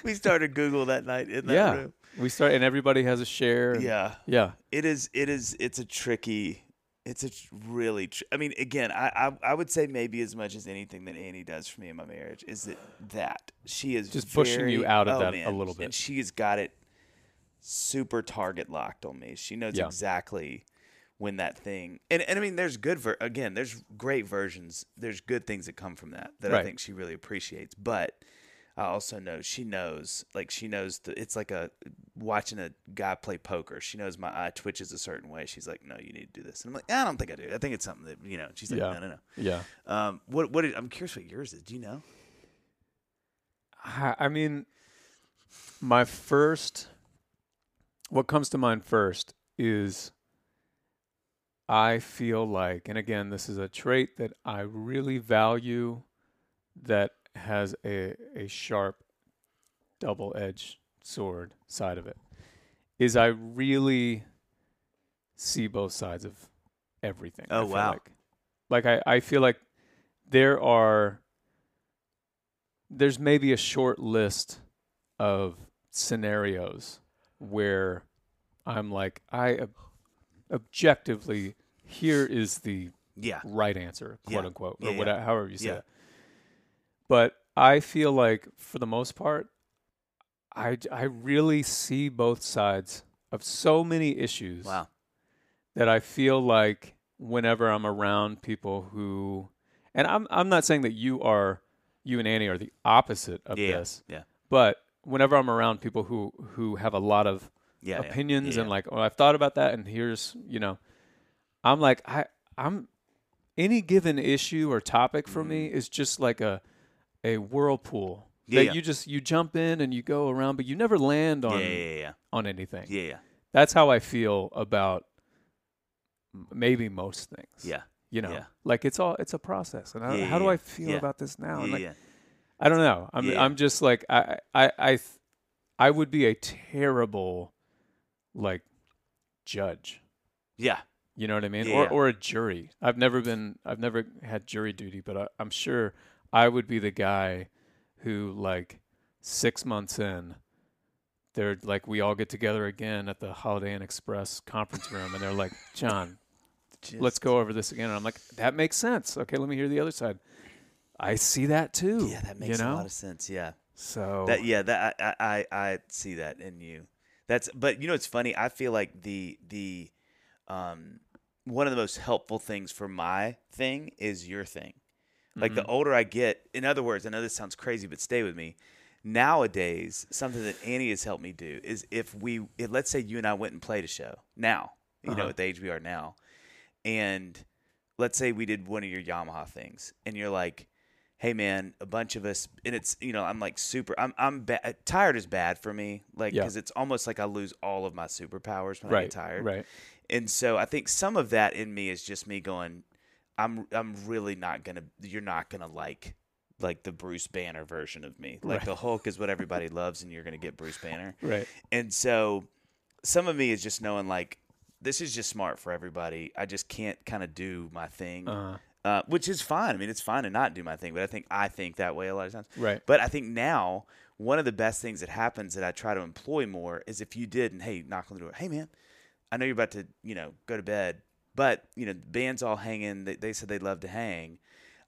we started Google that night in that yeah room. we start and everybody has a share and- Yeah, yeah it is. It is. It's a tricky. It's a really. Tr- I mean, again, I, I I would say maybe as much as anything that Annie does for me in my marriage is that that she is Just pushing you out of oh, that a little bit. and she has got it super target locked on me. She knows Yeah. exactly when that thing and, and I mean there's good ver- again there's great versions there's good things that come from that that I think she really appreciates but I also know she knows like she knows the, it's like a watching a guy play poker she knows my eye twitches a certain way she's like no you need to do this and I'm like I don't think I do I think it's something that you know she's like Yeah. no no no yeah um what what is, I'm curious what yours is do you know I I mean, my first, what comes to mind first is I feel like, and again, this is a trait that I really value that has a, a sharp double edged sword side of it, is I really see both sides of everything. Oh, wow. Like, like I, I feel like there are there's maybe a short list of scenarios where I'm like, I ob- objectively, here is the yeah right answer, quote Yeah. unquote, or yeah. whatever, however you say it. But I feel like, for the most part, I, I really see both sides of so many issues wow that I feel like whenever I'm around people who, and I'm I'm not saying that you are, you and Annie are the opposite of this, yeah but whenever I'm around people who who have a lot of yeah opinions yeah, and like, oh, I've thought about that, and here's you know, I'm like I I'm any given issue or topic for me mm. is just like a a whirlpool Yeah, that you just you jump in and you go around, but you never land on yeah yeah yeah on anything. yeah yeah That's how I feel about maybe most things. yeah You know, like it's all it's a process. And I, how do I feel about this now? yeah, And like, yeah. I don't know. I'm Yeah. I'm just like I I I I would be a terrible like judge. yeah You know what I mean? Yeah, or or a jury. I've never been I've never had jury duty, but I, I'm sure I would be the guy who like 6 months in they're like we all get together again at the Holiday Inn Express conference room and they're like, "Jon, [LAUGHS] let's go over this again." And I'm like, "That makes sense. Okay, let me hear the other side." I see that too. Yeah, that makes you know? a lot of sense. Yeah. So That yeah, that I, I I see that in you. That's but you know it's funny. I feel like the the um one of the most helpful things for my thing is your thing. Like the Mhm. older I get, in other words, I know this sounds crazy, but stay with me. Nowadays, something that Annie has helped me do is if we, if, let's say you and I went and played a show now, you know, Uh-huh. at the age we are now, and let's say we did one of your Yamaha things, and you're like, hey man, a bunch of us, and it's you know I'm like super, I'm I'm ba- tired is bad for me, like Yeah. because it's almost like I lose all of my superpowers when I get tired, right. and so I think some of that in me is just me going, I'm I'm really not gonna, you're not gonna like like the Bruce Banner version of me, [LAUGHS] like Right. the Hulk is what everybody loves, and you're gonna get Bruce Banner, [LAUGHS] Right. and so some of me is just knowing like this is just smart for everybody. I just can't kind of do my thing, Uh, uh, which is fine. I mean, it's fine to not do my thing, but I think I think that way a lot of times. right. But I think now one of the best things that happens that I try to employ more is if you did and hey, knock on the door, hey man, I know you're about to you know go to bed, but you know the band's all hanging. They, they said they'd love to hang.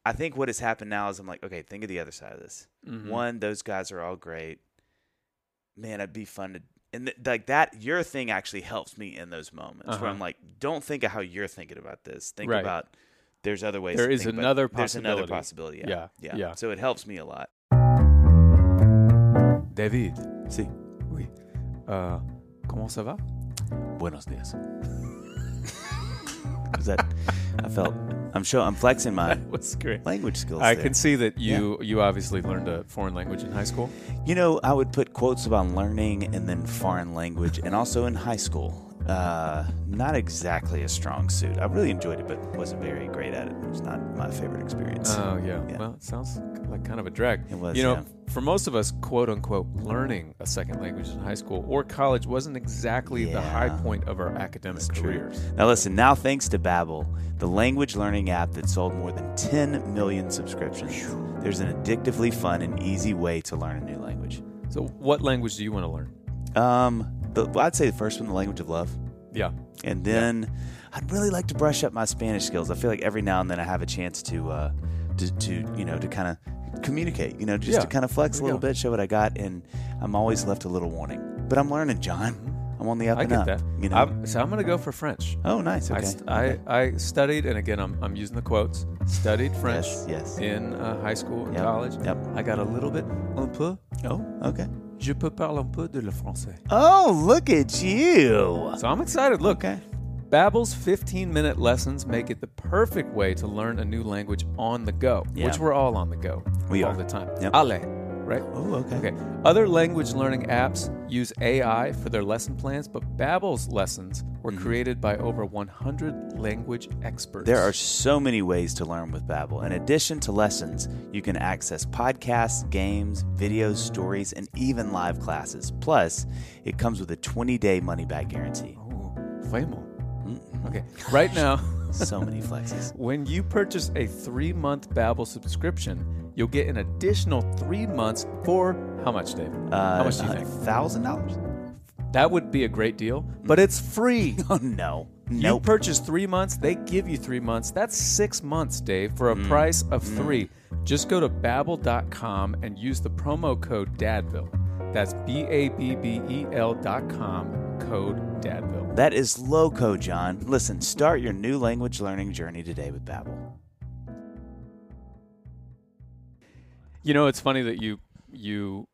I think what has happened now is I'm like, okay, think of the other side of this. Mhm. One, those guys are all great. Man, it'd be fun to and th- like that. Your thing actually helps me in those moments where Uh-huh. I'm like, don't think of how you're thinking about this. Think Right. about there's other ways. There to is think about- another There's another possibility. possibility. Yeah. Yeah, yeah, yeah. So it helps me a lot. David, See, oui. Uh, comment ça va? buenos dias. [LAUGHS] Is that? I felt. I'm sure. I'm flexing my [LAUGHS] That was great. language skills. I there. can see that you you obviously learned a foreign language in high school. You know, I would put quotes about learning and then foreign language, and also in high school. Uh, not exactly a strong suit. I really enjoyed it, but wasn't very great at it. It was not my favorite experience. Oh yeah. Yeah. Well, it sounds like kind of a drag. It was, You know, yeah. for most of us, quote unquote, learning a second language in high school or college wasn't exactly the high point of our academic That's true. careers. Now, listen, now thanks to Babbel, the language learning app that sold more than 10 million subscriptions, there's an addictively fun and easy way to learn a new language. So, what language do you want to learn? Um, the, I'd say the first one, the language of love. Yeah. And then I'd really like to brush up my Spanish skills. I feel like every now and then I have a chance to, uh, to, to you know, to kind of communicate, you know, just Yeah. to kind of flex a little go. bit, show what I got. And I'm always left a little wanting. But I'm learning, Jon. I'm on the up I and get up. that. You know? I'm, so I'm going to go for French. oh, nice. I, Okay. I, I studied, and again, I'm, I'm using the quotes, studied French Yes. Yes. in uh, high school and Yep, college. yep. I got a little bit, un peu. Oh, okay. Je peux parler un peu de le français. Oh, look at you. So I'm excited. Look, Okay. Babbel's 15-minute lessons make it the perfect way to learn a new language on the go, Yeah. which we're all on the go We all are. the time. Yep. Ale, right? Oh, okay. Okay. Other language learning apps use AI for their lesson plans, but Babbel's lessons were created by over 100 language experts. Mm-hmm. There are so many ways to learn with Babbel. In addition to lessons, you can access podcasts, games, videos, stories, and even live classes. Plus, it comes with a 20-day money-back guarantee. Oh. Mm-mm. Okay. Right now, [LAUGHS] So many flexes. [LAUGHS] when you purchase a three-month Babbel subscription, you'll get an additional three months for how much, Dave? Uh, how much do you think? Thousand dollars? That would be a great deal, but it's free. [LAUGHS] Oh no, You nope. purchase three months, they give you three months. That's six months, Dave, for a Mm. price of three. Just go to babbel.com and use the promo code DADVILLE. That's B A B B E L dot com, code DADVILLE. that is loco, Jon. Listen, start your new language learning journey today with Babbel. You know, it's funny that you you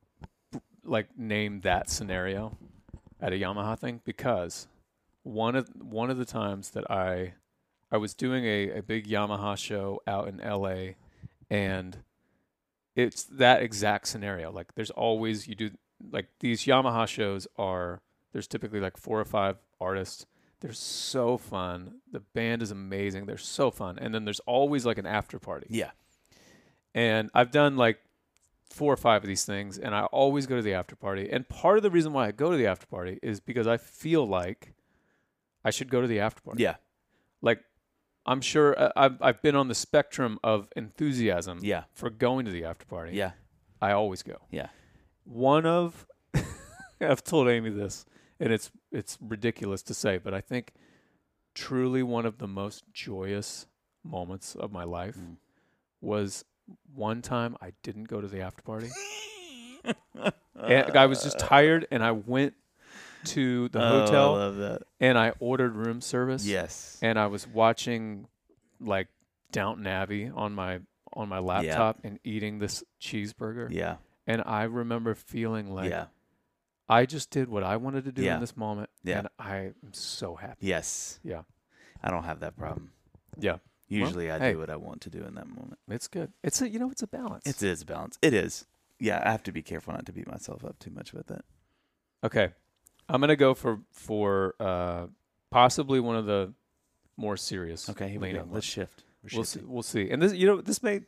like named that scenario at a Yamaha thing because one of one of the times that I I was doing a, a big Yamaha show out in LA and it's that exact scenario. Like there's always you do like these Yamaha shows are there's typically like four or five artists. They're so fun. The band is amazing. They're so fun. And then there's always like an after party. Yeah. And I've done like four or five of these things, and I always go to the after party. And part of the reason why I go to the after party is because I feel like I should go to the after party. Yeah. Like, I'm sure uh, I've, I've been on the spectrum of enthusiasm Yeah. for going to the after party. Yeah. I always go. Yeah. One of, [LAUGHS] I've told Amy this, and it's it's ridiculous to say, but I think truly one of the most joyous moments of my life Mm. was one time I didn't go to the after party. [LAUGHS] and I was just tired, and I went to the Oh, I hotel love that. and I ordered room service. Yes. And I was watching like Downton Abbey on my on my laptop and eating this cheeseburger. Yeah. And I remember feeling like yeah. I just did what I wanted to do Yeah. in this moment. Yeah. And I am so happy. Yes. Yeah. I don't have that problem. Yeah. Usually I hey. do what I want to do in that moment. It's good. It's a you know, it's a balance. It is a balance. It is. Yeah, I have to be careful not to beat myself up too much with that. Okay. I'm gonna go for for uh possibly one of the more serious. Okay, here we go. Let's shift. We're We'll see. We'll see. And this, you know, this may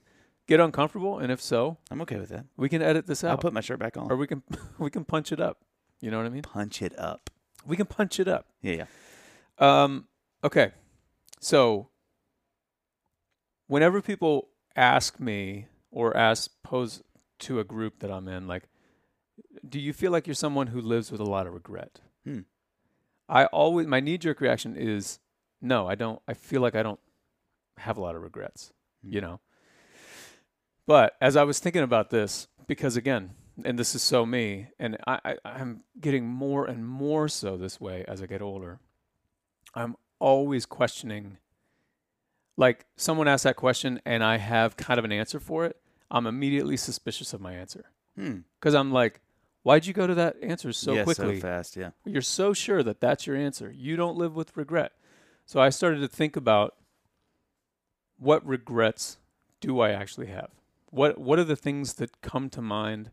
get uncomfortable, and if so, I'm okay with that. we can edit this out. I'll put my shirt back on. or we can [LAUGHS] we can punch it up. You know what I mean? Punch it up. We can punch it up. Yeah, yeah. Um. Okay. So, whenever people ask me or ask pose to a group that I'm in, like, do you feel like you're someone who lives with a lot of regret? Hmm. I always my knee jerk reaction is no, I don't. I feel like I don't have a lot of regrets. Hmm. You know, But as I was thinking about this, because again, and this is so me, and I, I, I'm getting more and more so this way as I get older. I'm always questioning. Like someone asks that question, and I have kind of an answer for it. I'm immediately suspicious of my answer Hmm. because I'm like, "Why'd you go to that answer so yeah, quickly? so fast. Yeah. You're so sure that that's your answer. You don't live with regret." So I started to think about what regrets do I actually have? What what are the things that come to mind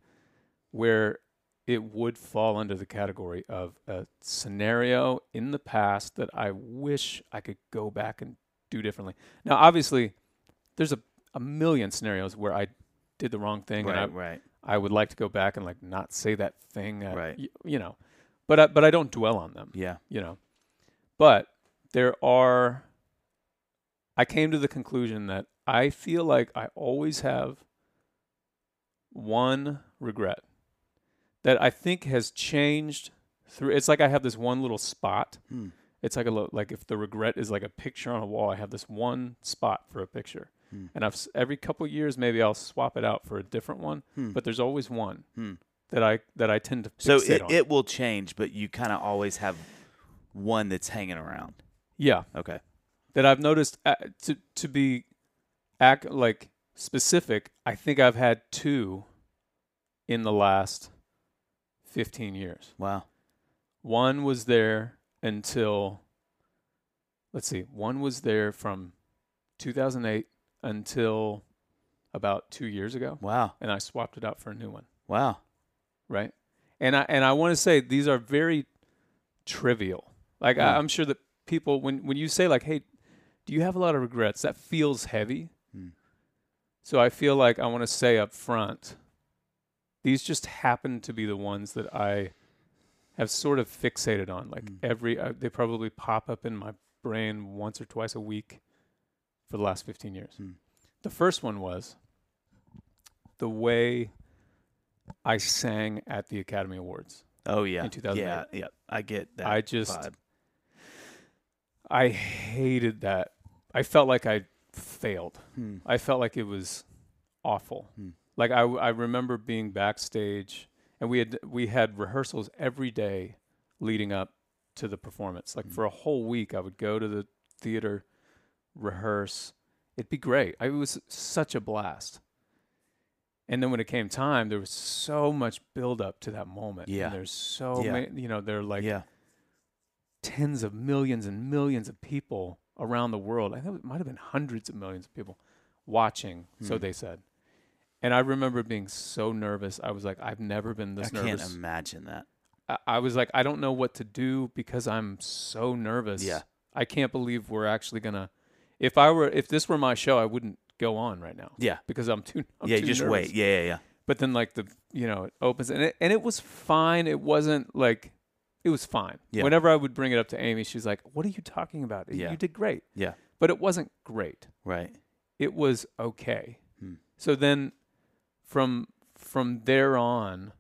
where it would fall under the category of a scenario in the past that I wish I could go back and do differently. Now, obviously, there's a, a million scenarios where I did the wrong thing Right. and right. I, I would like to go back and like not say that thing, uh, Right. y- you know, but I, but I don't dwell on them Yeah. you know. But there are I came to the conclusion that I feel like I always have one regret that I think has changed through it's like I have this one little spot. Hmm. It's like a lo- like if the regret is like a picture on a wall, I have this one spot for a picture. Hmm. And I've every couple years maybe I'll swap it out for a different one, Hmm. but there's always one Hmm. that I that I tend to So it, on. it will change, but you kind of always have one that's hanging around. yeah. Okay. that I've noticed uh, to to be act like specific. I think I've had two in the last fifteen years. Wow. One was there until let's see, one was there from 2008 until about two years ago, Wow. and I swapped it out for a new one. Wow. right? And I and I want to say these are very trivial. Like I, Yeah. I'm sure that people when when you say like, "Hey, do you have a lot of regrets?" That feels heavy. Hmm. So I feel like I want to say up front, these just happen to be the ones that I have sort of fixated on. Like Hmm. every, uh, they probably pop up in my brain once or twice a week for the last 15 years. Hmm. The first one was the way I sang at the Academy Awards. Oh yeah. In 2008. Yeah. Yeah. I get that. I just, vibe. I hated that. I felt like I failed. Hmm. I felt like it was awful. Hmm. Like I, I remember being backstage, and we had we had rehearsals every day leading up to the performance. Like Hmm. for a whole week, I would go to the theater, rehearse. It'd be great. I, it was such a blast. And then when it came time, there was so much build up to that moment. Yeah. And there's so Yeah. many, you know, they're like yeah. tens of millions and millions of people around the world. I think it might have been hundreds of millions of people watching, so Hmm. they said. And I remember being so nervous. I was like, I've never been this nervous. I can't imagine that. I, I was like, I don't know what to do because I'm so nervous. Yeah. I can't believe we're actually gonna. If I were, if this were my show, I wouldn't go on right now Yeah. because I'm too. I'm yeah. too Just nervous. wait. Yeah. Yeah. Yeah. But then, like the, you know, it opens and it and it was fine. It wasn't like, it was fine. Yeah. Whenever I would bring it up to Amy, she's like, "What are you talking about? Yeah. You did great." Yeah. But it wasn't great. Right. It was okay. Hmm. So then, from from there on,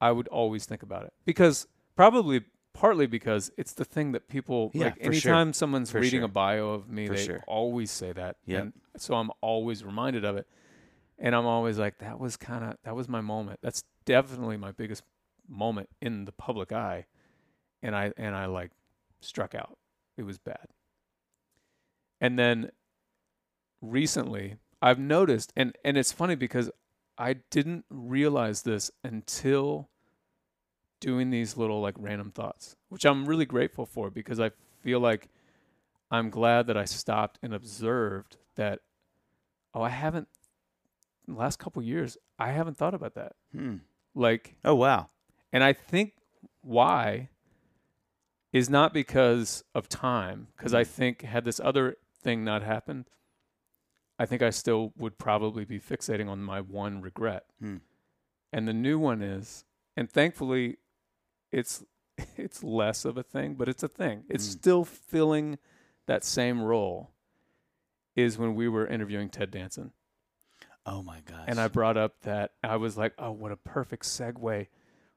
I would always think about it because probably partly because it's the thing that people Yeah, like. for sure. Anytime someone's For reading sure. a bio of me, For they sure. always say that. Yep. And so I'm always reminded of it, and I'm always like, that was kind of that was my moment. That's definitely my biggest moment in the public eye, and I and I like struck out. It was bad. And then recently I've noticed and and it's funny because I didn't realize this until doing these little like random thoughts, which I'm really grateful for because I feel like I'm glad that I stopped and observed that oh I haven't in the last couple years I haven't thought about that. Hmm. Like Oh wow. and I think why is not because of time, because I think had this other thing not happened, I think I still would probably be fixating on my one regret. Hmm. And the new one is, and thankfully, it's [LAUGHS] it's less of a thing, but it's a thing. It's Hmm. still filling that same role. Is when we were interviewing Ted Danson. Oh my gosh. And I brought up that I was like, oh, what a perfect segue.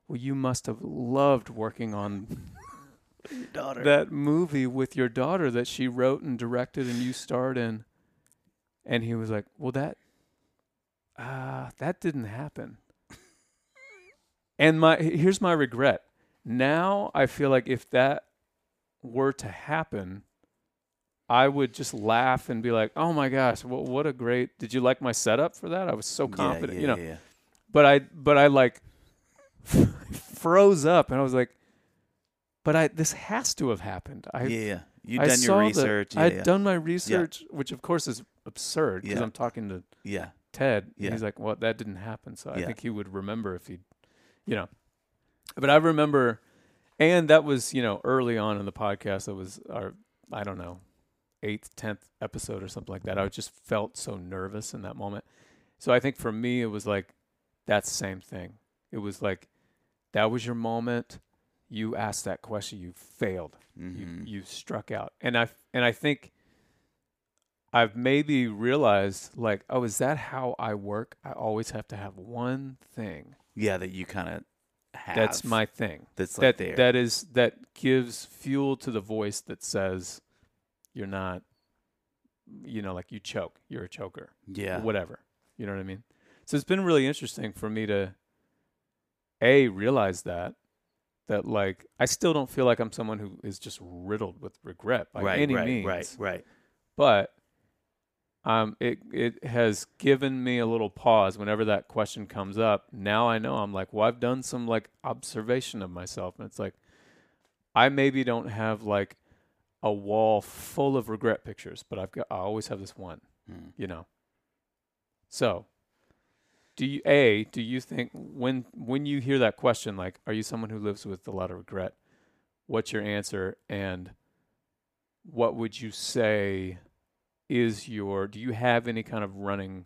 Well, you must have loved working on [LAUGHS] daughter. that movie with your daughter that she wrote and directed and you starred in. And he was like, well, that ah, that didn't happen. and my here's my regret. Now I feel like if that were to happen, I would just laugh and be like, "Oh my gosh, what what a great! Did you like my setup for that? I was so confident, yeah, yeah, you know." yeah. But I but I like [LAUGHS] froze up and I was like, "But I this has to have happened." I yeah. You've I done your research. Yeah, had done my research, which of course is absurd because Yeah. I'm talking to yeah. Ted. and Yeah. He's like, "Well, that didn't happen." So I Yeah. think he would remember if he, you know. But I remember, and that was you know early on in the podcast. That was our I don't know eighth, tenth episode or something like that. I just felt so nervous in that moment. So I think for me, it was like that same thing. It was like that was your moment. You asked that question. You failed Mhm. you you struck out and i and i think i've maybe realized like oh is that how i work i always have to have one thing yeah, that you kind of have. that's my thing That's that there. that is that gives fuel to the voice that says you're not you know like you choke you're a choker yeah. whatever you know what i mean so it's been really interesting for me to a realize that that like i still don't feel like i'm someone who is just riddled with regret by right, any right, means right, right. but um it it has given me a little pause whenever that question comes up now i know i'm like well i've done some like observation of myself and it's like i maybe don't have like a wall full of regret pictures but i've got i always have this one Mm. you know. So, do you a do you think when when you hear that question like are you someone who lives with a lot of regret? What's your answer and what would you say is your do you have any kind of running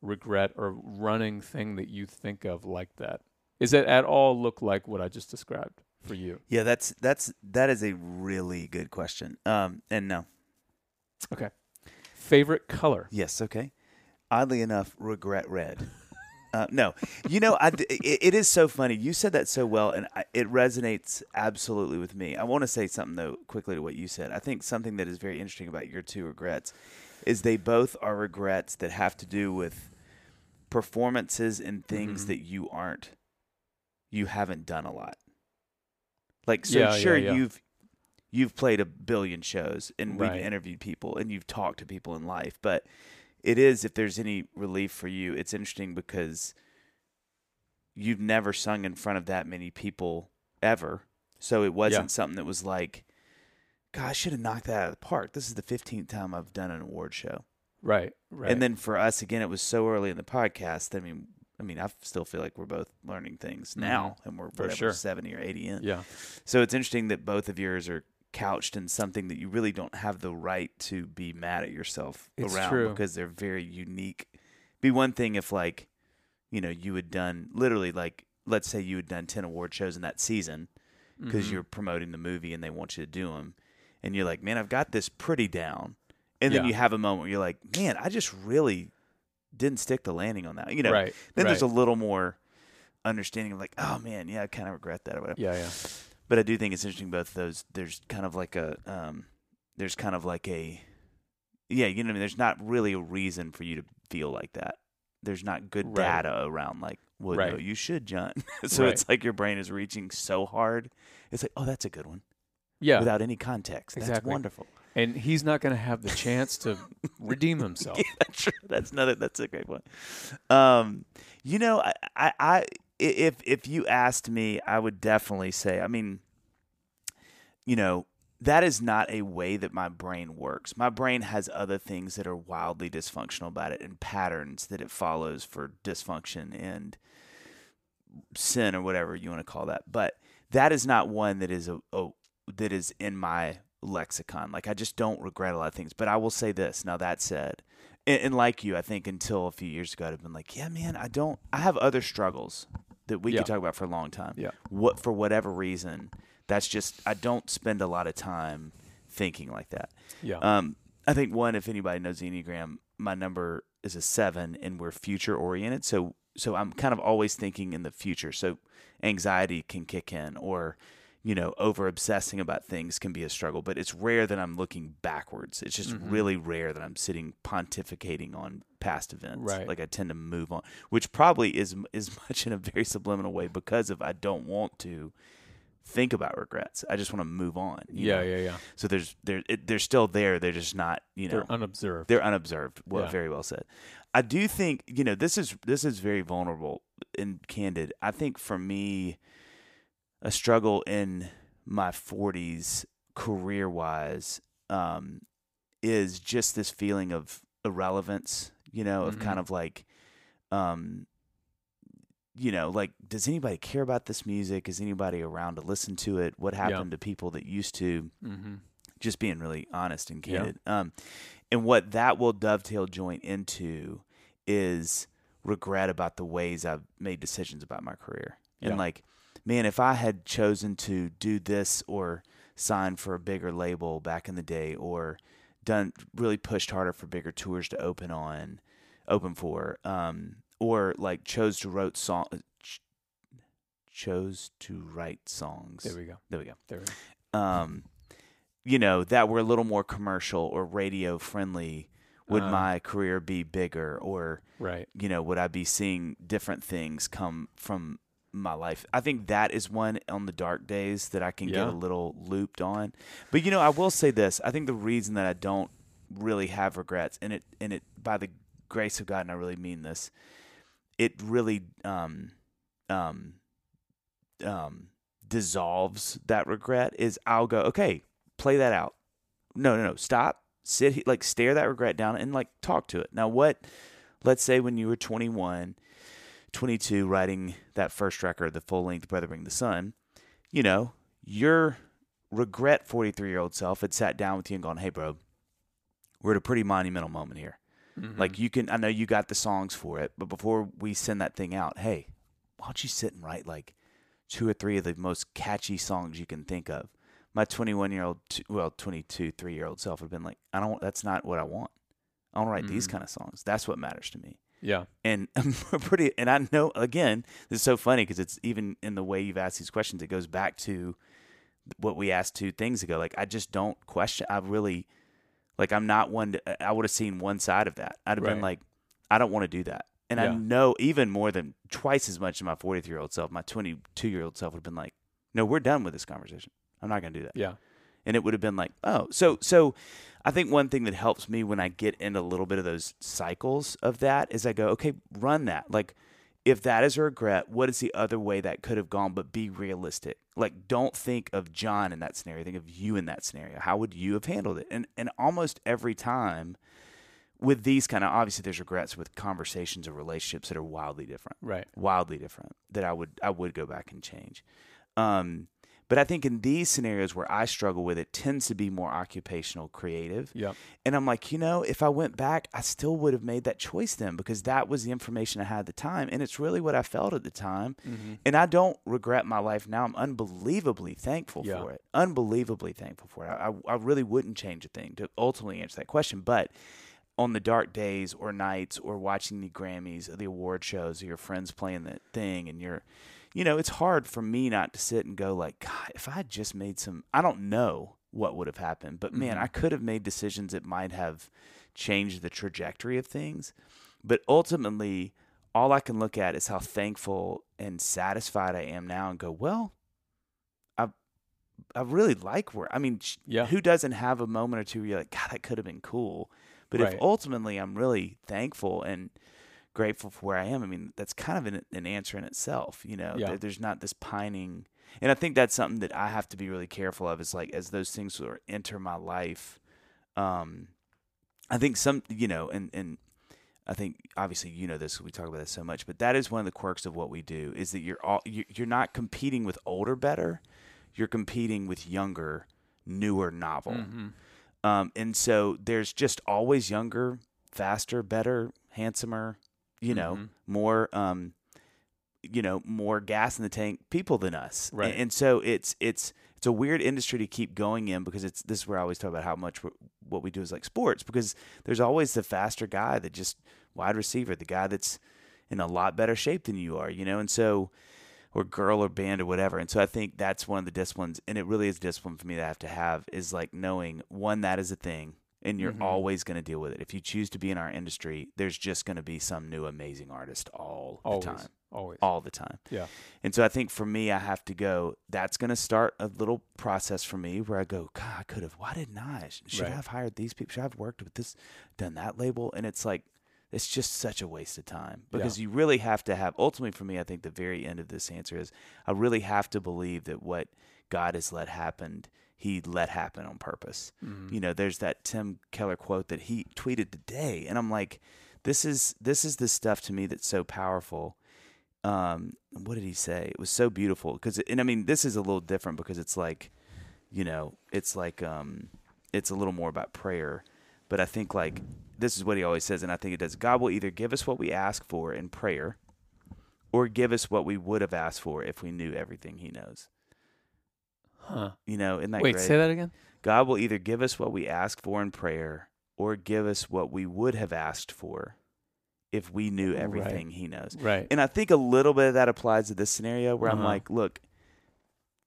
regret or running thing that you think of like that? Is it at all look like what I just described for you? Yeah, that's that's that is a really good question. Um, and no, Okay. Favorite color? yes, okay. Oddly enough, regret red. Uh, no, you know, I it, it is so funny. You said that so well, and I, it resonates absolutely with me. I want to say something though, quickly to what you said. I think something that is very interesting about your two regrets is they both are regrets that have to do with performances and things Mhm. that you aren't, you haven't done a lot. Like, so Yeah, yeah, sure, yeah. you've you've played a billion shows and Right. we've interviewed people and you've talked to people in life, but it is if there's any relief for you, it's interesting because you've never sung in front of that many people ever. So it wasn't something that was like, God, I should have knocked that out of the park. This is the 15th time I've done an award show. Right, right. And then for us, again, it was so early in the podcast. I mean, I mean, I still feel like we're both learning things now, and we're Mm-hmm. For whatever, sure. seventy or eighty in. yeah. So it's interesting that both of yours are couched in something that you really don't have the right to be mad at yourself It's around true. because they're very unique. Be one thing if like, you know, you had done literally like let's say you had done 10 award shows in that season because Mhm. you're promoting the movie and they want you to do them and you're like, "Man, I've got this pretty down." And then Yeah. you have a moment where you're like, "Man, I just really didn't stick the landing on that." You know, right. then right. there's a little more understanding of like, "Oh man, yeah, I kind of regret that or whatever." yeah, yeah. But I do think it's interesting both those. There's kind of like a um, there's kind of like a yeah, you know what I mean. There's not really a reason for you to feel like that. There's not good Right. data around like, well, no, you should, Jon. [LAUGHS] so Right. it's like your brain is reaching so hard. It's like, oh, that's a good one Yeah. without any context. That's wonderful. and he's not going to have the chance to [LAUGHS] redeem himself. Yeah, that's true. That's another. That's a great one. Um, you know, I, I, I, if if you asked me, I would definitely say. I mean, you know, that is not a way that my brain works. My brain has other things that are wildly dysfunctional about it, and patterns that it follows for dysfunction and sin or whatever you want to call that. But that is not one that is a, a that is in my lexicon. Like I just don't regret a lot of things. But I will say this. Now that said, and, and like you, I think until a few years ago, I'd have been like, yeah, man, I don't. I have other struggles that we Yeah. could talk about for a long time. Yeah. What for whatever reason, that's just I don't spend a lot of time thinking like that. Yeah. Um, I think one, if anybody knows the Enneagram, my number is a seven, and we're future oriented. So, so I'm kind of always thinking in the future. So, anxiety can kick in, or you know, over obsessing about things can be a struggle, but it's rare that I'm looking backwards. It's just Mhm. really rare that I'm sitting pontificating on past events. Right. Like I tend to move on, which probably is is [LAUGHS] much in a very subliminal way because of I don't want to think about regrets. I just want to move on. you Yeah, know? yeah, yeah. So there's they're it, they're still there. They're just not you know They're unobserved. they're unobserved. Well, Yeah. very well said. I do think you know this is this is very vulnerable and candid. I think for me, a struggle in my 40s, career wise, um, is just this feeling of irrelevance. You know, of Mhm. kind of like, um, you know, like does anybody care about this music? Is anybody around to listen to it? What happened to people that used to? mm-hmm. just being really honest and candid. Um, and what that will dovetail joint into is regret about the ways I've made decisions about my career. And like, man, if I had chosen to do this or sign for a bigger label back in the day or done really pushed harder for bigger tours to open on, open for, um, or like chose to wrote song, ch- chose to write songs. There we go. there we go There we go. um, you know, that were a little more commercial or radio friendly, would Uh. my career be bigger? Or, Right. you know, would I be seeing different things come from my life? I think that is one on the dark days that I can get a little looped on. But, you know, I will say this I think the reason that I don't really have regrets, and it, and it, by the grace of God, and I really mean this, it really, um, um, um, dissolves that regret is I'll go, okay, play that out. No, no, no, stop, sit, like stare that regret down and like talk to it. Now, what, let's say when you were 21, 22, writing that first record, the full length Brother Bring the Sun, you know, your regret 43 year old self had sat down with you and gone, hey, bro, we're at a pretty monumental moment here. Mhm. Like you can, I know you got the songs for it, but before we send that thing out, hey, why don't you sit and write like two or three of the most catchy songs you can think of? My 21 year old, well, 22, three year old self would have been like, I don't, that's not what I want. I want to write these Mhm. kind of songs. That's what matters to me. Yeah. And [LAUGHS] I'm pretty, and I know, again, this is so funny because it's even in the way you've asked these questions, it goes back to what we asked two things ago. Like, I just don't question, I really, like, I'm not one to, I would have seen one side of that. I'd have been like, I don't want to do that. And I know even more than twice as much as my 43 year old self, my 22 year old self would have been like, no, we're done with this conversation. I'm not going to do that Yeah. and it would have been like, oh, so so I think one thing that helps me when I get into a little bit of those cycles of that is I go, okay, run that. Like if that is a regret, what is the other way that could have gone but be realistic? Like don't think of John in that scenario, think of you in that scenario. How would you have handled it? And and almost every time with these kind of obviously there's regrets with conversations or relationships that are wildly different Right. wildly different that I would I would go back and change. Um, but I think in these scenarios where I struggle with it tends to be more occupational creative. Yep. And I'm like, you know, if I went back, I still would have made that choice then because that was the information I had at the time. And it's really what I felt at the time. Mm-hmm. And I don't regret my life now. I'm unbelievably thankful Yeah. for it. Unbelievably thankful for it. I, I, I really wouldn't change a thing to ultimately answer that question. But on the dark days or nights or watching the Grammys or the award shows or your friends playing that thing and you're, you know, it's hard for me not to sit and go like, God, if I had just made some, I don't know what would have happened, but man, Mhm. I could have made decisions that might have changed the trajectory of things. But ultimately, all I can look at is how thankful and satisfied I am now and go, well, I I really like where I mean, Yeah. who doesn't have a moment or two where you're like, God, that could have been cool. But Right. if ultimately I'm really thankful and grateful for where I am, I mean, that's kind of an, an answer in itself. You know, Yeah. There- there's not this pining, and I think that's something that I have to be really careful of. Is like as those things sort of enter my life, um, I think some, you know, and and I think obviously you know this. We talk about this so much, but that is one of the quirks of what we do is that you're all you- you're not competing with older better, you're competing with younger, newer, novel. Mm-hmm. Um, and so there's just always younger, faster, better, handsomer, you know, Mhm. more, um, you know, more gas in the tank people than us. Right. And, so it's it's it's a weird industry to keep going in because it's this is where I always talk about how much what we do is like sports because there's always the faster guy that just wide receiver, the guy that's in a lot better shape than you are, you know, and so or girl or band or whatever. And so I think that's one of the disciplines, and it really is discipline for me that I have to have is like knowing one that is a thing, and you're Mhm. always going to deal with it. If you choose to be in our industry, there's just going to be some new amazing artist all Always. the time, Always. all the time. Yeah. And so I think for me, I have to go. That's going to start a little process for me where I go, God, I could have. Why didn't I? Should Right. I have hired these people? Should I have worked with this, done that label? And it's like, it's just such a waste of time Yeah. because you really have to have. Ultimately, for me, I think the very end of this answer is I really have to believe that what God has let happen, He let happen on purpose. Mhm. you know there's that tim keller quote that he tweeted today and i'm like this is this is the stuff to me that's so powerful. Um what did he say? It was so beautiful because and i mean this is a little different because it's like you know it's like um it's a little more about prayer. But i think like this is what he always says and i think it does. God will either give us what we ask for in prayer or give us what we would have asked for if we knew everything he knows Huh. you know isn't that Wait, great say that again. God will either give us what we ask for in prayer or give us what we would have asked for if we knew Right. everything He knows. Right. And I think a little bit of that applies to this scenario where I'm Uh-huh. like, look,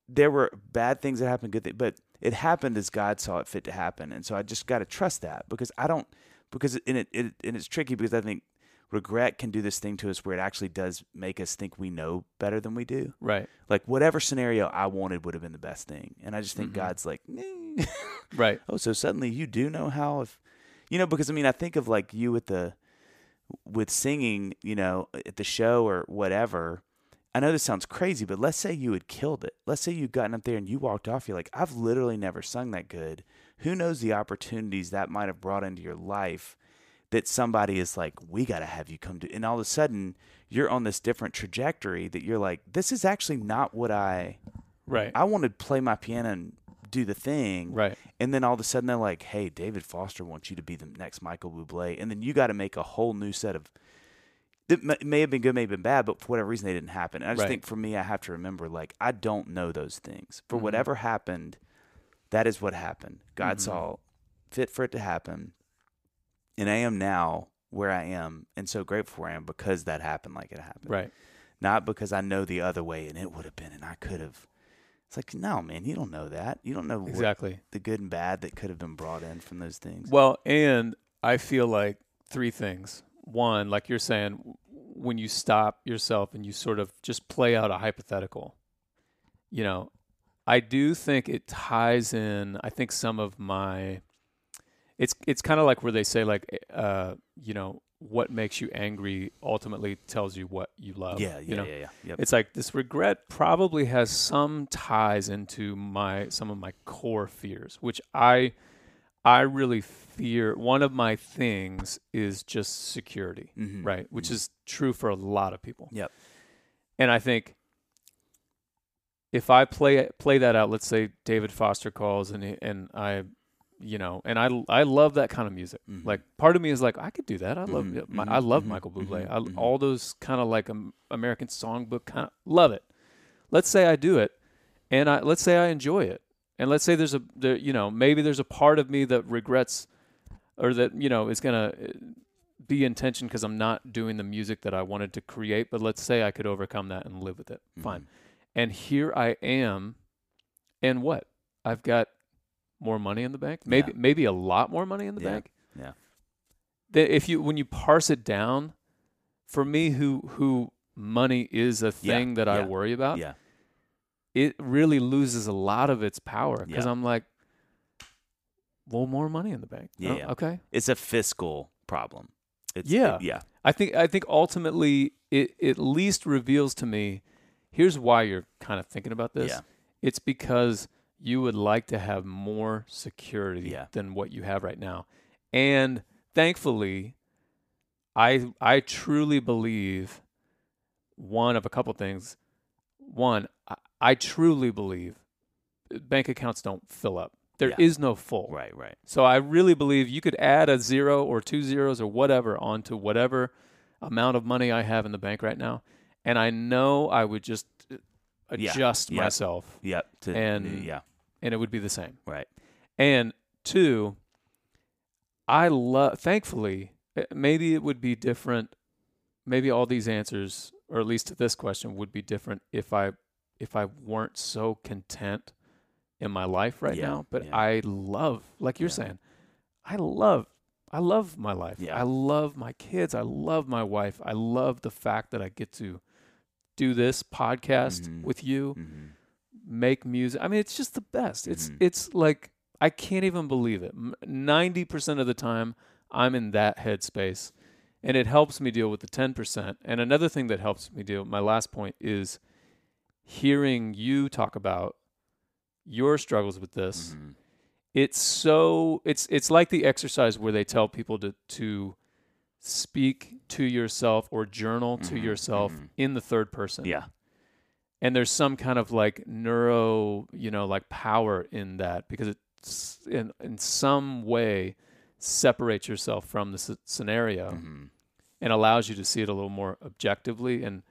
there were bad things that happened, good things, but it happened as God saw it fit to happen. And so I just got to trust that because I don't, because, and, it, it, and it's tricky because I think regret can do this thing to us where it actually does make us think we know better than we do right. like whatever scenario I wanted would have been the best thing. And I just think Mhm. God's like. Right. [LAUGHS] oh, so suddenly you do know how if you know because I mean I think of like you with the with singing, you know, at the show or whatever. I know this sounds crazy, but let's say you had killed it. Let's say you'd gotten up there and you walked off. You're like, I've literally never sung that good. Who knows the opportunities that might have brought into your life that somebody is like, we got to have you come to. And all of a sudden, you're on this different trajectory that you're like, this is actually not what I Right. I want to play my piano and do the thing. right. And then all of a sudden they're like, hey, David Foster wants you to be the next Michael Bublé. And then you got to make a whole new set of. It may- have been good, may have been bad, but for whatever reason they didn't happen. And I just Right. think for me, I have to remember, like, I don't know those things. For Mhm. whatever happened, that is what happened. God Mhm. saw fit for it to happen. And I am now where I am and so grateful where I am because that happened like it happened Right. not because I know the other way and it would have been and I could have. It's like, no, man, you don't know that. You don't know Exactly. the good and bad that could have been brought in from those things. Well, and I feel like three things. One, like you're saying, when you stop yourself and you sort of just play out a hypothetical, you know, I do think it ties in. I think some of my, it's it's kind of like where they say like, uh, you know, what makes you angry ultimately tells you what you love. yeah, you yeah, know? yeah, yeah. Yep. It's like this regret probably has some ties into my some of my core fears, which I I really fear. One of my things is just security, Mhm, right? Which mhm. is true for a lot of people. Yep. And I think if I play play that out, let's say David Foster calls and he, and I, you know, and I I love that kind of music. Mhm. Like part of me is like I could do that. I love my, mhm, I love mhm, Michael Bublé. mhm, I, all those kind of like um, American songbook kind of love it. Let's say I do it, and I let's say I enjoy it, and let's say there's a there, you know maybe there's a part of me that regrets, or that you know is gonna uh, be intention because I'm not doing the music that I wanted to create. But let's say I could overcome that and live with it. Fine. And here I am, and what? I've got more money in the bank. Maybe Yeah. maybe a lot more money in the Yeah. bank. Yeah. That if you when you parse it down, for me, who who money is a Yeah, thing that I worry about. Yeah. It really loses a lot of its power because Yeah. I'm like, well, more money in the bank. Yeah, Oh. Okay. It's a fiscal problem. It's, Yeah. it- yeah. I think I think ultimately it at least reveals to me here's why you're kind of thinking about this. Yeah. It's because you would like to have more security Yeah. than what you have right now. And thankfully I I truly believe one of a couple things. One, I, I truly believe bank accounts don't fill up. There is Yeah. no full. Right, right. So I really believe you could add a zero or two zeros or whatever onto whatever amount of money I have in the bank right now, and I know I would just Yeah, adjust yeah. myself, Yep. To, And- yeah. And it would be the same. Right. And two, I love. Thankfully, uh, maybe it would be different. Maybe all these answers or at least to this question, would be different if I if I weren't so content in my life right Yeah, now. But yeah. I love, like you're Yeah. saying, I love I love my life. I love my kids. I love my wife. I love the fact that I get to do this podcast Mhm. with you, Mhm. Make music. I mean, it's just the best. It's Mhm. it's like I can't even believe it. Ninety percent of the time, I'm in that headspace, and it helps me deal with the ten percent. And another thing that helps me deal. My last point is hearing you talk about your struggles with this. Mhm. It's so it's it's like the exercise where they tell people to to speak to yourself or journal to Mhm, yourself mhm. in the third person Yeah. And there's some kind of like neuro you know like power in that because it's in in some way separates yourself from the s- scenario Mhm. and allows you to see it a little more objectively and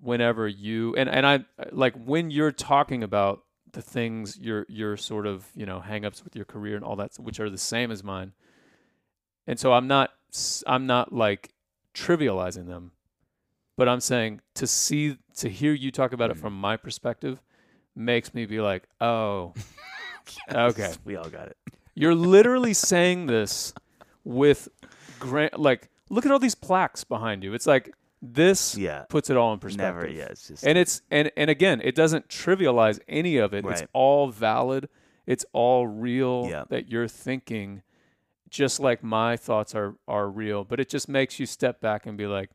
whenever you and and I like when you're talking about the things your your sort of you know hangups with your career and all that which are the same as mine and so I'm not i'm not like trivializing them but I'm saying to see to hear you talk about it Mhm. from my perspective makes me be like oh [LAUGHS] Okay. We all got it. you're literally saying this with grand like look at all these plaques behind you it's like this Yeah. puts it all in perspective Never. Yeah. It's just. and it's and and again it doesn't trivialize any of it it's all valid it's all real Yeah. that you're thinking just like my thoughts are are real but it just makes you step back and be like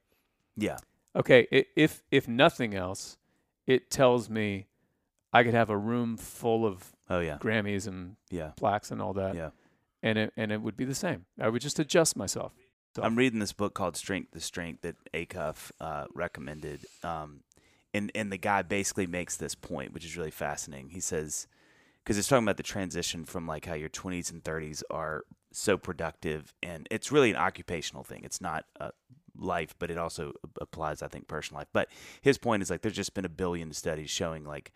yeah. Okay if if nothing else it tells me i could have a room full of Oh yeah. grammys and Yeah. plaques and all that Yeah. and it and it would be the same i would just adjust myself So- I'm reading this book called Strength to Strength that Acuff uh, recommended. Um, and, and the guy basically makes this point, which is really fascinating. He says, because it's talking about the transition from like how your 20s and 30s are so productive. And it's really an occupational thing. It's not a life, but it also applies, I think, personal life. But his point is like there's just been a billion studies showing like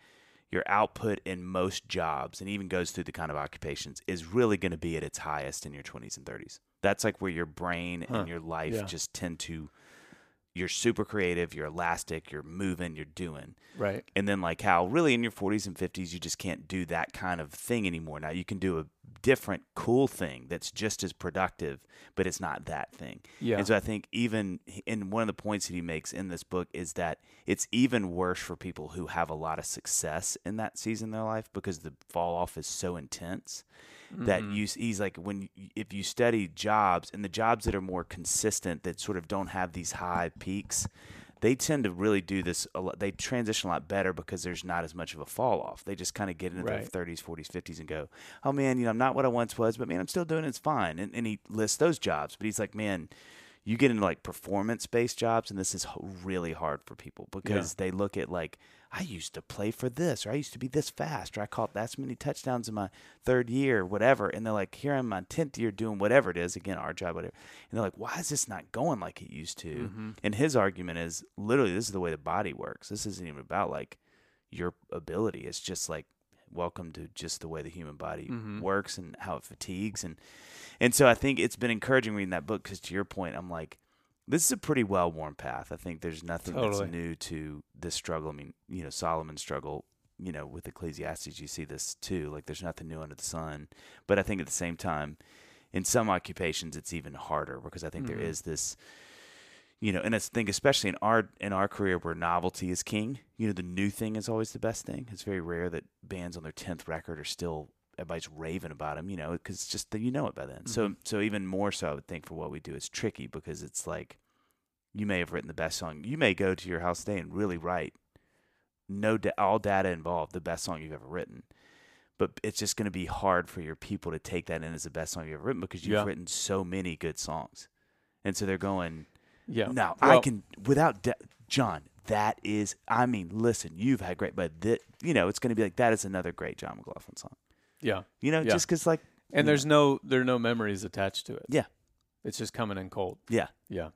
your output in most jobs and even goes through the kind of occupations is really going to be at its highest in your 20s and 30s. That's like where your brain Huh. and your life Yeah. just tend to you're super creative, you're elastic, you're moving, you're doing. right And then like how really in your 40s and 50s you just can't do that kind of thing anymore. Now you can do a different cool thing that's just as productive, but it's not that thing. yeah And so I think even in one of the points that he makes in this book is that it's even worse for people who have a lot of success in that season of their life because the fall off is so intense that Mhm. you he's like when if you study jobs and the jobs that are more consistent that sort of don't have these high peaks they tend to really do this a lot they transition a lot better because there's not as much of a fall off. They just kind of get into Right. their 30s 40s 50s and go oh man you know i'm not what i once was but man i'm still doing it, it's fine. And, and he lists those jobs but he's like man you get into like performance based jobs and this is really hard for people because they look at like i used to play for this or i used to be this fast or i caught that many touchdowns in my third year whatever. And they're like here i'm my 10th year doing whatever it is again our job whatever. And they're like why is this not going like it used to? Mhm. and his argument is literally this is the way the body works. This isn't even about like your ability. It's just like welcome to just the way the human body Mhm. works and how it fatigues. And and so I think it's been encouraging reading that book because to your point, I'm like, this is a pretty well worn path. I think there's nothing Totally. that's new to this struggle. I mean, you know, Solomon's struggle, you know, with Ecclesiastes, you see this too. Like there's nothing new under the sun. But I think at the same time, in some occupations, it's even harder because I think there Mhm. is this, you know, and I think especially in our in our career where novelty is king. You know, the new thing is always the best thing. It's very rare that bands on their tenth record are still everybody's raving about him, you know, because it's just that you know it by then. So, Mhm. so even more so, I would think for what we do, it's tricky because it's like you may have written the best song. You may go to your house today and really write no da- all data involved, the best song you've ever written. But it's just going to be hard for your people to take that in as the best song you've ever written because you've Yeah. written so many good songs, and so they're going. yeah Now I can without John. That is, I mean, listen, you've had great, but that you know, it's going to be like that is another great Jon McLaughlin song. Yeah You know, Yeah. just because like and there's no there are no memories attached to it Yeah. it's just coming in cold yeah, Yeah.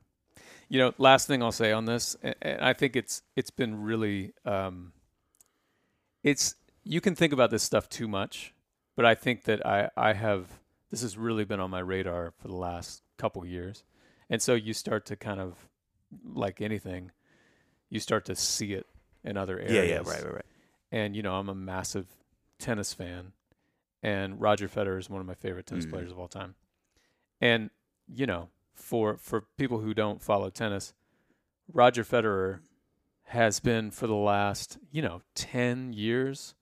You know, last thing I'll say on this, and, and I think it's it's been really, um, it's you can think about this stuff too much, but I think that I I have this has really been on my radar for the last couple years, and so you start to kind of like anything, you start to see it in other areas. Yeah, yeah, right, right, right. And you know, I'm a massive tennis fan, and Roger Federer is one of my favorite tennis Mhm. players of all time. And you know, for for people who don't follow tennis, Roger Federer has been for the last you know ten years,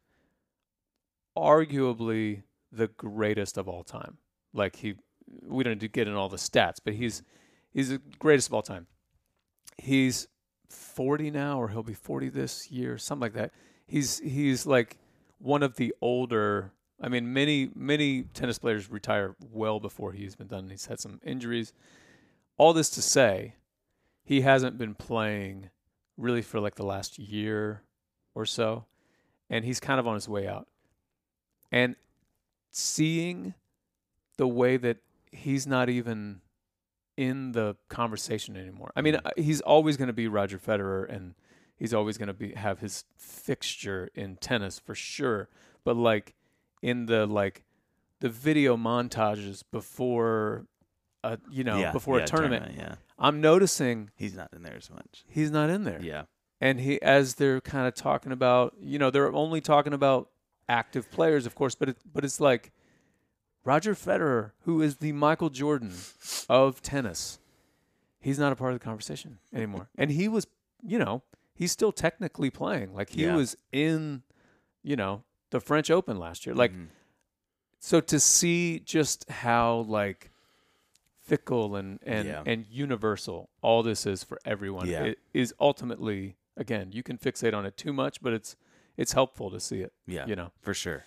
arguably the greatest of all time. Like he, we don't need to get in all the stats, but he's he's the greatest of all time. He's 40 now, or he'll be 40 this year, something like that. He's he's like one of the older. I mean, many many tennis players retire well before he's been done. He's had some injuries. All this to say, he hasn't been playing really for like the last year or so, and he's kind of on his way out. And seeing the way that he's not even in the conversation anymore. I mean, uh, he's always going to be Roger Federer, and he's always going to be have his fixture in tennis for sure. But like in the like the video montages before, a you know, yeah, before yeah, a tournament, Yeah, I'm noticing he's not in there as much. he's not in there. Yeah, And he, as they're kind of talking about, you know, they're only talking about active players, of course, but it, but it's like Roger Federer, who is the Michael Jordan of tennis, he's not a part of the conversation anymore. [LAUGHS] and he was, you know, he's still technically playing. Like he Yeah. was in, you know, the French Open last year. Like Mhm. so to see just how like fickle and and Yeah. and universal all this is for everyone Yeah. it is ultimately again you can fixate on it too much but it's it's helpful to see it yeah, you know for sure.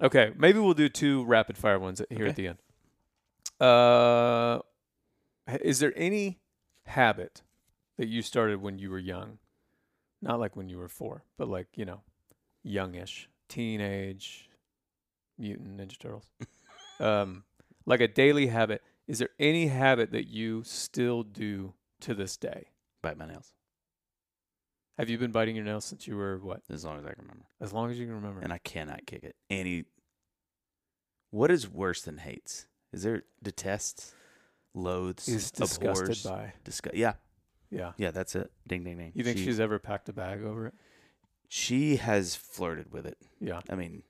okay maybe we'll do two rapid fire ones here Okay. at the end uh is there any habit that you started when you were young not like when you were 4 but like you know youngish teenage mutant ninja turtles um like a daily habit is there any habit that you still do to this day Bite my nails have you been biting your nails since you were what as long as I can remember, as long as you can remember and I cannot kick it. Any. What is worse than hates? Is there detests, loathes, is disgusted abhors, by disgu- Yeah, yeah yeah, that's it. Ding, ding, ding. you think she, she's ever packed a bag over it She has flirted with it. yeah I mean,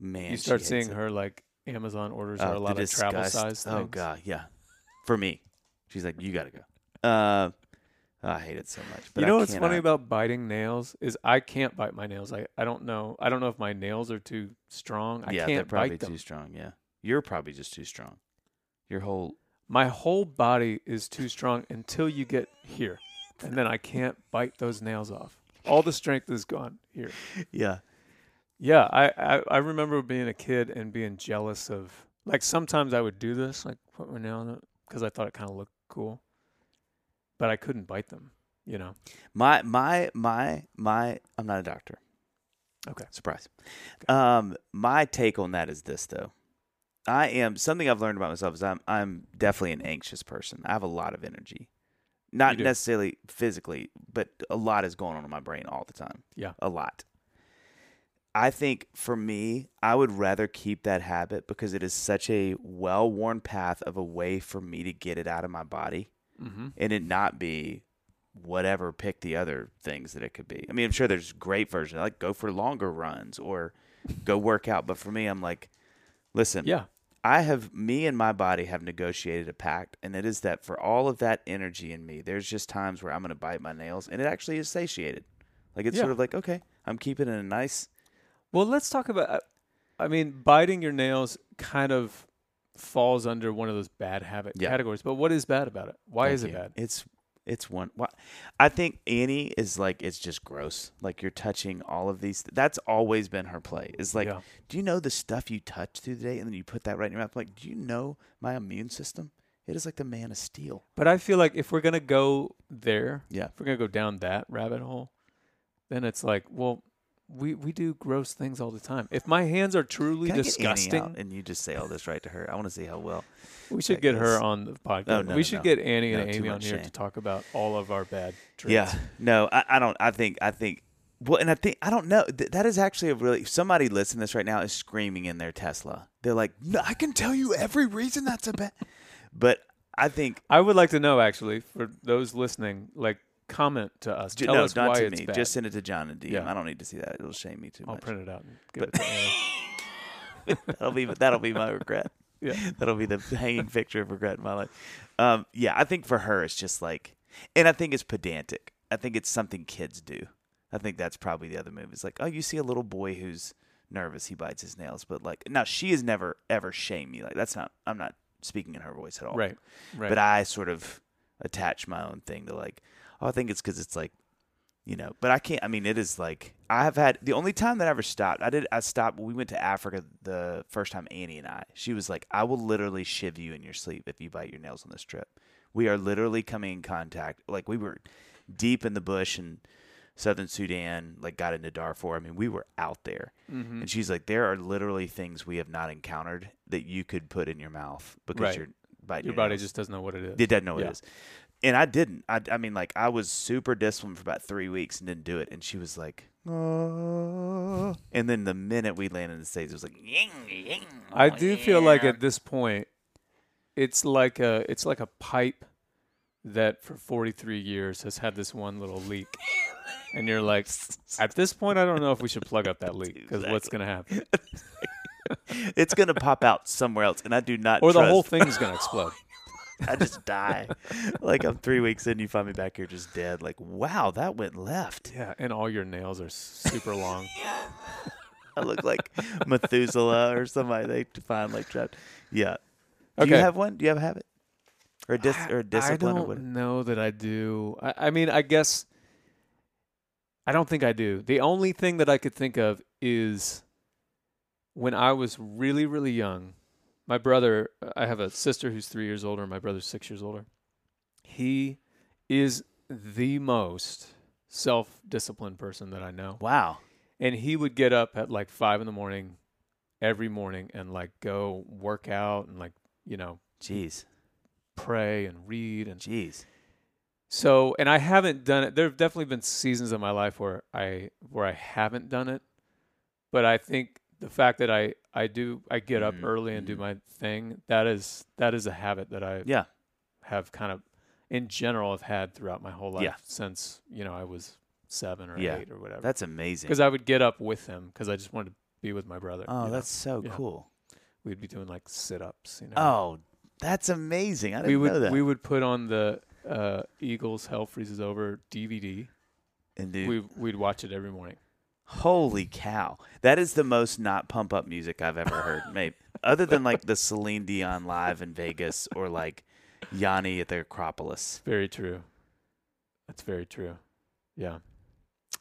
man, you start seeing her like amazon orders Oh, are a the lot of travel size things. Oh god, yeah. For me, she's like, you gotta go. Uh, I hate it so much. But you know I what's funny about biting nails is I can't bite my nails. I, I don't know. I don't know if my nails are too strong. I yeah, they're can't probably bite them. too strong. Yeah, you're probably just too strong. Your whole My whole body is too strong until you get here, and then I can't bite those nails off. All the strength is gone here. yeah, Yeah, I, I, I remember being a kid and being jealous of like sometimes I would do this, like put my nail on it because I thought it kind of looked cool, but I couldn't bite them. You know. my my my my. I'm not a doctor. Okay. Surprise. Um, my take on that is this though. I am something I've learned about myself is I'm I'm definitely an anxious person. I have a lot of energy. Not necessarily physically, but a lot is going on in my brain all the time. Yeah. A lot. I think for me, I would rather keep that habit because it is such a well worn path of a way for me to get it out of my body Mm-hmm. and it not be whatever pick the other things that it could be. I mean, I'm sure there's great versions like go for longer runs or go work out, but for me I'm like listen, Yeah. I have me and my body have negotiated a pact and it is that for all of that energy in me, there's just times where I'm going to bite my nails and it actually is satiated. Like it's Yeah. sort of like, okay, I'm keeping it in a nice Well, let's talk about. uh, I mean, biting your nails kind of falls under one of those bad habit Yeah. categories. But what is bad about it? Why Thank is it you. bad? It's it's one. I think Annie is like it's just gross. Like you're touching all of these. That's always been her play. Is like, Yeah. do you know the stuff you touch through the day, and then you put that right in your mouth? Like, do you know my immune system? It is like the man of steel. But I feel like if we're gonna go there, Yeah. if we're gonna go down that rabbit hole, then it's like, well, we we do gross things all the time. If my hands are truly Can I get Annie out disgusting, and you just say all this right to her. I want to see how well. we should get her on the podcast. Oh, no, we no, should no. get Annie and No, Amy on here shame. to talk about all of our bad traits. Yeah. No, I, I don't. I think. I think. Well, and I think I don't know. Th- that is actually a really. Somebody listening to this right now is screaming in their Tesla. They're like, no, I can tell you every reason that's a bad. [LAUGHS] But I think I would like to know actually for those listening, like comment to us. J- Tell no, us not why to it's me. bad. Just send it to Jon and DM. Yeah. I don't need to see that. It'll shame me too I'll much. print it out and give it to [LAUGHS] that'll be that'll be my regret. [LAUGHS] Yeah. That'll be the hanging picture of regret in my life. Um, yeah, I think for her it's just like, and I think it's pedantic. I think it's something kids do. I think that's probably the other move. It's like, oh, you see a little boy who's nervous, he bites his nails. But like, now she has never ever shamed me. Like that's not. I'm not speaking in her voice at all. Right. Right. But I sort of attach my own thing to like, oh, I think it's because it's like, you know. But I can't. I mean, it is like I have had the only time that I ever stopped. I did. I stopped. We went to Africa the first time. Annie and I. She was like, I will literally shiv you in your sleep if you bite your nails on this trip. We are literally coming in contact. Like we were deep in the bush in southern Sudan. Like got into Darfur. I mean, we were out there. Mhm. And she's like, there are literally things we have not encountered that you could put in your mouth because Right. you're biting your your body nails. just doesn't know what it is. It doesn't know what Yeah. it is. And I didn't. I, I mean, like, I was super disciplined for about three weeks and didn't do it. And she was like, and then the minute we landed in the States, it was like, ying, ying, I do feel like at this point, it's like a it's like a pipe that for 43 years has had this one little leak, and you're like, at this point, I don't know if we should plug up that leak because what's gonna happen, [LAUGHS] it's going to pop out somewhere else. And I do not or the trust- whole thing's gonna explode. I just die. like, I'm three weeks in, you find me back here just dead. Like, wow, that went left. Yeah, and all your nails are super long. [LAUGHS] I look like Methuselah or somebody they find like trapped. Yeah. Do Okay. you have one? Do you have a habit? Or a, dis- or a I discipline I don't what? know that I do. I, I mean, I guess I don't think I do. The only thing that I could think of is when I was really, really young. My brother, I have a sister who's three years older. and My brother's six years older. He is the most self-disciplined person that I know, Wow. and he would get up at like five in the morning every morning and like go work out and like you know Jeez. pray and read and Jeez. So, and I haven't done it. There have definitely been seasons of my life where I where I haven't done it, but I think the fact that I I do I get up Mhm, early and do mhm. my thing that is that is a habit that I Yeah. have kind of in general have had throughout my whole life Yeah. since you know I was seven or Yeah. eight or whatever. That's amazing. Because I would get up with him because I just wanted to be with my brother. oh, you know. that's so Yeah. cool. we'd be doing like sit ups. You know. Oh, that's amazing. I didn't we would know that. we would put on the uh, Eagles Hell Freezes Over DVD. and dude, We we'd watch it every morning. Holy cow. That is the most not pump up music I've ever heard. Maybe other than like the Celine Dion live in Vegas or like Yanni at the Acropolis. Very true. That's very true. Yeah.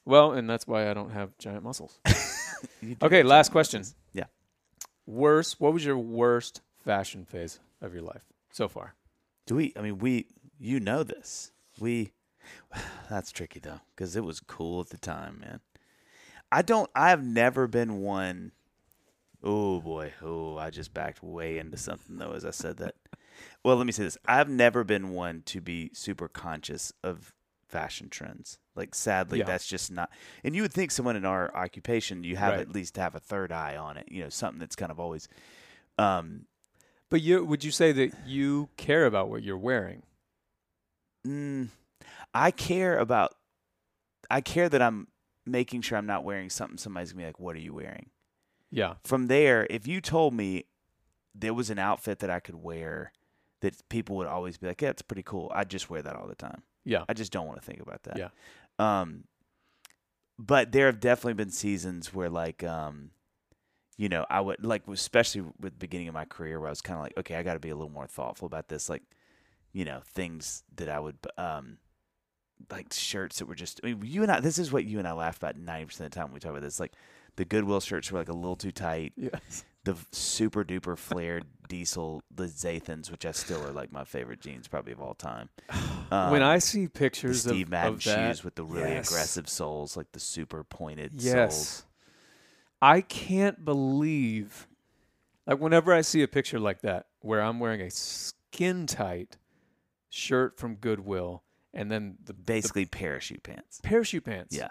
Well, and that's why I don't have giant muscles. [LAUGHS] Okay, last question. Yeah. Worst. What was your worst fashion phase of your life so far? Do we? I mean, we. You know this. We. [SIGHS] That's tricky though, because it was cool at the time, man. I don't. I have never been one. Oh boy. Oh, I just backed way into something though as I said that. well, let me say this. I've never been one to be super conscious of fashion trends. Like, sadly, Yeah. that's just not. And you would think someone in our occupation, you have Right. at least have a third eye on it. You know, something that's kind of always. Um, But you would you say that you care about what you're wearing? Mm, I care about. I care that I'm making sure I'm not wearing something. Somebody's gonna be like, "What are you wearing?" Yeah. From there, if you told me there was an outfit that I could wear that people would always be like, "Yeah, it's pretty cool," I'd just wear that all the time. Yeah. I just don't want to think about that. Yeah. Um, but there have definitely been seasons where, like, um, you know, I would like, especially with the beginning of my career, where I was kind of like, okay, I got to be a little more thoughtful about this, like, you know, things that I would, um, like shirts that were just. I mean, you and I. This is what you and I laugh about ninety percent of the time when we talk about this. Like, the Goodwill shirts were like a little too tight. Yes. [LAUGHS] The super duper flared diesel, the Zathans, which I still are like my favorite jeans probably of all time. [SIGHS] when Um, I see pictures of, Steve Madden of that, shoes with the really yes. aggressive soles, like the super pointed Yes. soles. I can't believe like whenever I see a picture like that where I'm wearing a skin tight shirt from Goodwill and then the, the Basically parachute pants. parachute pants. Yeah.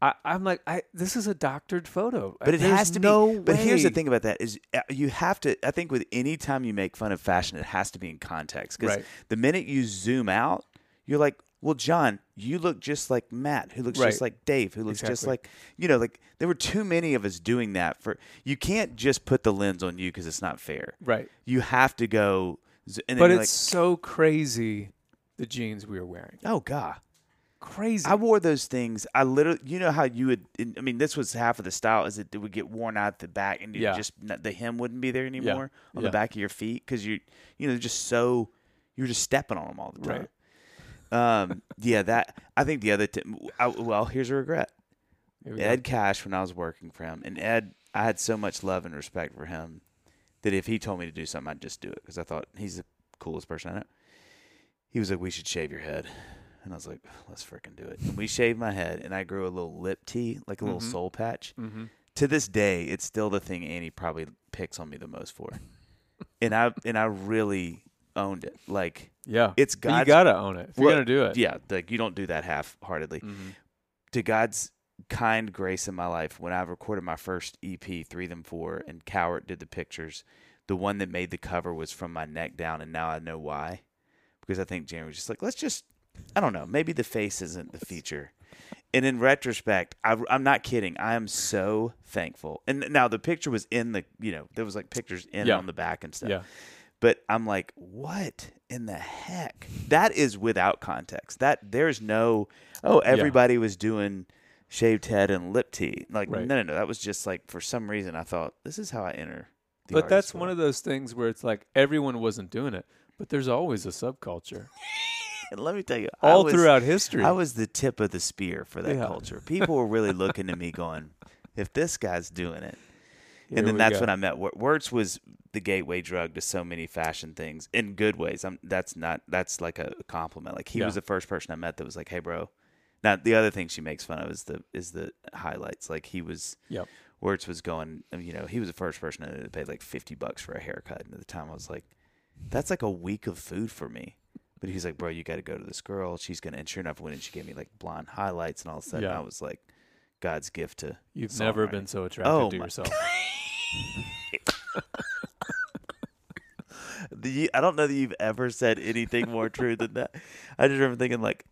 I, I'm like, I this is a doctored photo. But it There's has to no be. But here's the thing about that is uh, you have to. I think with any time you make fun of fashion, it has to be in context. Because Right. the minute you zoom out, you're like, well, Jon, you look just like Matt, who looks Right. just like Dave, who looks just like you know, like there were too many of us doing that. For you can't just put the lens on you because it's not fair. Right. You have to go. And But it's so crazy the jeans we were wearing. oh god. Crazy. I wore those things. I literally, you know how you would. I mean, this was half of the style. Is it, it would get worn out the back, and Yeah. just the hem wouldn't be there anymore on Yeah. the back of your feet because you, you know, just so you're just stepping on them all the time. Right. Um. Yeah. That I think the other. T- I, well, here's a regret. Here we go. Ed Cash when I was working for him, and Ed, I had so much love and respect for him that if he told me to do something, I'd just do it because I thought he's the coolest person I know. He was like, "We should shave your head," and I was like, "Let's freaking do it." And we shaved my head, and I grew a little lip tee, like a little Mhm. soul patch. Mhm. To this day, it's still the thing Annie probably picks on me the most for, and I and I really owned it. Like Yeah. it's But you gotta own it. If you're gonna do it. yeah, like you don't do that half-heartedly Mhm. to God's kind grace in my life, when I recorded my first EP, Three Them Four, and Cowart did the pictures, the one that made the cover was from my neck down, and now I know why. Because I think Jeremy was just like, let's just, I don't know, maybe the face isn't the feature. And in retrospect, I, I'm not kidding. I am so thankful. And now the picture was in the, you know, there was like pictures in Yeah. on the back and stuff. Yeah. But I'm like, what in the heck? That is without context. That there's no, oh, everybody was doing shaved head and lip tea. Like, Right. no, no, no. That was just like for some reason I thought this is how I enter. The But that's one of those things where it's like everyone wasn't doing it, but there's always a subculture And [LAUGHS] let me tell you, I all was- throughout history. I was the tip of the spear for that Yeah. culture. People were really [LAUGHS] looking to me, going, if this guy's doing it. Here and then we that's go. when I met Wor- Wertz was the gateway drug to so many fashion things in good ways. I'm that's not that's like a compliment. Like he Yeah. was the first person I met that was like, "Hey, bro." Now the other thing she makes fun of is the is the highlights. Like he was, Yep. Wertz was going. You know, he was the first person to pay like fifty bucks for a haircut, and at the time I was like, "That's like a week of food for me." But he's like, "Bro, you got to go to this girl. She's gonna." And sure enough, when she gave me like blonde highlights, and all of a sudden Yeah. I was like, God's gift to You've never been so attracted Oh to my- yourself. [LAUGHS] The, I don't know that you've ever said anything more true than that. I just remember thinking like,